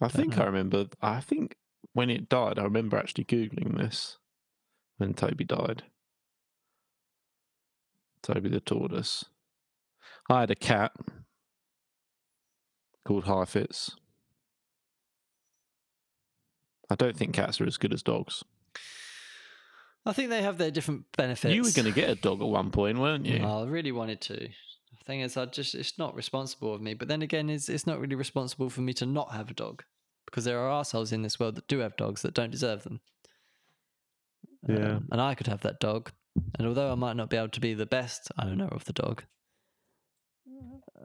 I think. I remember. I think when it died, I remember actually googling this when Toby died. Toby the tortoise. I had a cat called Heifetz. I don't think cats are as good as dogs. I think they have their different benefits. You were going to get a dog at one point, weren't you? I really wanted to. Thing is, I just it's not responsible of me. But then again, it's it's not really responsible for me to not have a dog because there are assholes in this world that do have dogs that don't deserve them. Yeah. Um, and I could have that dog, and although I might not be able to be the best owner of the dog,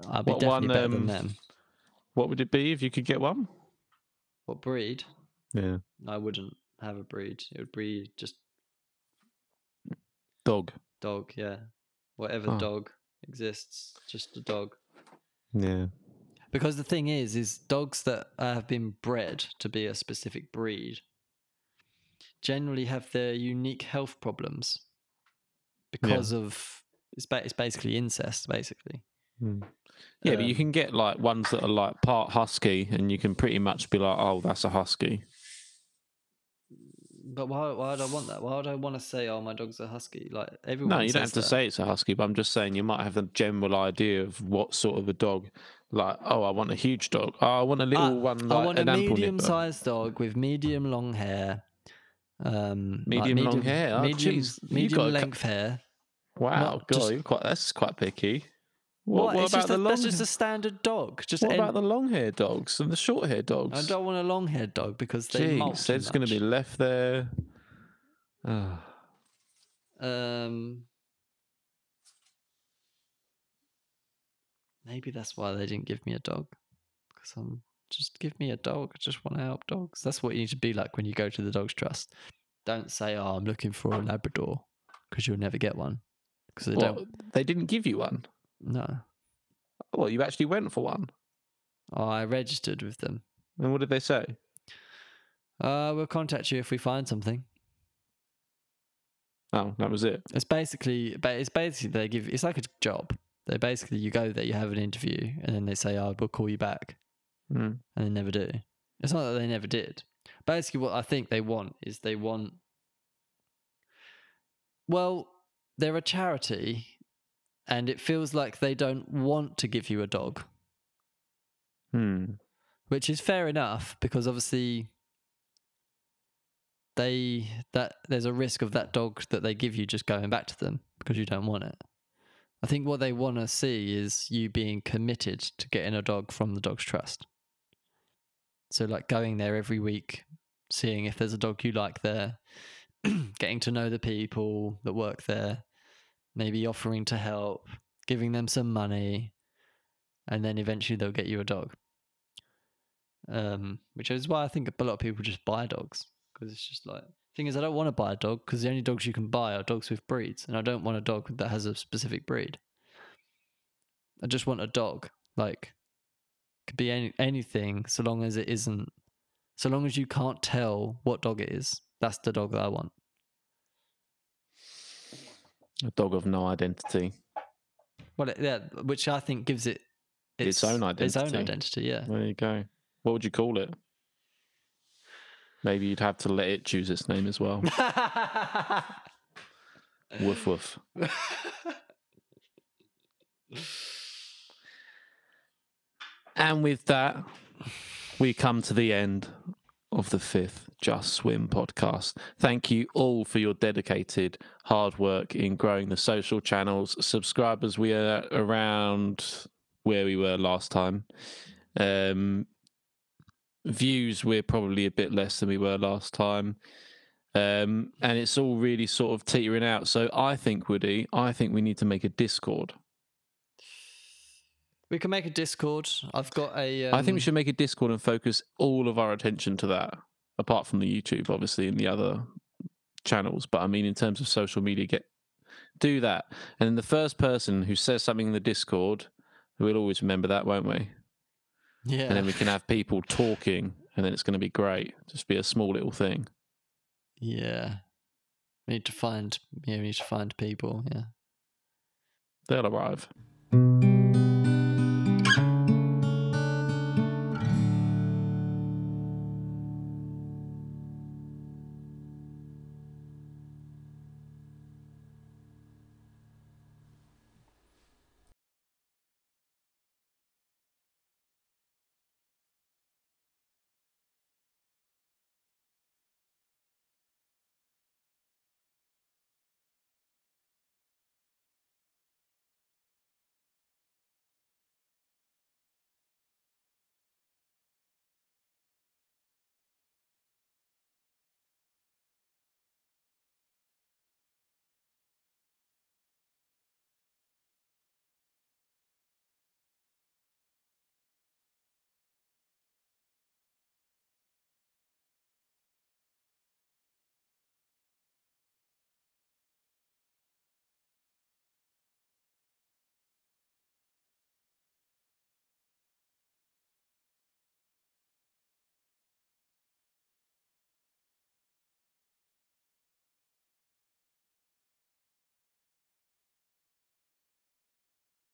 I'd be What definitely one, better um, than them. What would it be if you could get one? What breed? Yeah. I wouldn't have a breed. It would be just Dog. dog. Yeah, whatever Oh. dog exists, just a dog. Yeah. Because the thing is, is dogs that uh, have been bred to be a specific breed generally have their unique health problems because of it's, ba- it's basically incest, basically. Hmm. Yeah, but you Um, can get like ones that are like part husky, and you can pretty much be like, "Oh, that's a husky." But why? Why would I want that? Why would I want to say, "Oh, my dog's a husky"? Like everyone. No, you don't have to that. say it's a husky, but I'm just saying you might have a general idea of what sort of a dog. Like, oh, I want a huge dog. Oh, I want a little one like I want a medium-sized dog with medium long hair. Um, like Medium long hair? Oh, medium, jeez. You medium got a cou- length hair. Wow, not God, just- quite. That's quite picky. What, What? what It's about just the a, long? that's just a standard dog. Just what en- about the long haired dogs and the short haired dogs? I don't want a long-haired dog because they Jeez, they're just going to be left there. Um, maybe that's why they didn't give me a dog. Because I'm just give me a dog. I just want to help dogs. That's what you need to be like when you go to the Dogs Trust. Don't say, "Oh, I'm looking for a Labrador," because you'll never get one. Because they What, don't. they didn't give you one. No, Well, you actually went for one. I registered with them. And what did they say? Uh, we'll contact you if we find something. Oh, that was it. It's basically, but it's basically they give. It's like a job. They basically you go there, you have an interview, and then they say, "Oh, we'll call you back," Hmm. and they never do. It's not that they never did. Basically, what I think they want is they want. Well, they're a charity, and it feels like they don't want to give you a dog, Hmm. which is fair enough because obviously they that there's a risk of that dog that they give you just going back to them because you don't want it. I think what they want to see is you being committed to getting a dog from the Dogs Trust. So, like going there every week, seeing if there's a dog you like there, <clears throat> getting to know the people that work there, maybe offering to help, giving them some money, and then eventually they'll get you a dog. Um, which is why I think a lot of people just buy dogs because it's just like thing is I don't want to buy a dog because the only dogs you can buy are dogs with breeds, and I don't want a dog that has a specific breed. I just want a dog like could be any anything so long as it isn't so long as you can't tell what dog it is. That's the dog that I want. A dog of no identity. Well, yeah, which I think gives it Its own identity. Its own identity. identity, yeah. There you go. What would you call it? Maybe you'd have to let it choose its name as well. <laughs> woof woof. And with that, we come to the end of the fifth Just Swim podcast. Thank you all for your dedicated hard work in growing the social channels. Subscribers, we are around where we were last time. Um, views, we're probably a bit less than we were last time. Um, and it's all really sort of teetering out. So I think, Woody, I think we need to make a Discord. we can make a Discord. I've got a. Um, I think we should make a Discord and focus all of our attention to that, apart from the YouTube, obviously, and the other channels. But I mean, in terms of social media, get do that, and then the first person who says something in the Discord, we'll always remember that, won't we? Yeah. And then we can have people talking, and then it's going to be great. Just be a small little thing. Yeah. We need to find. Yeah, we need to find people. Yeah. They'll arrive.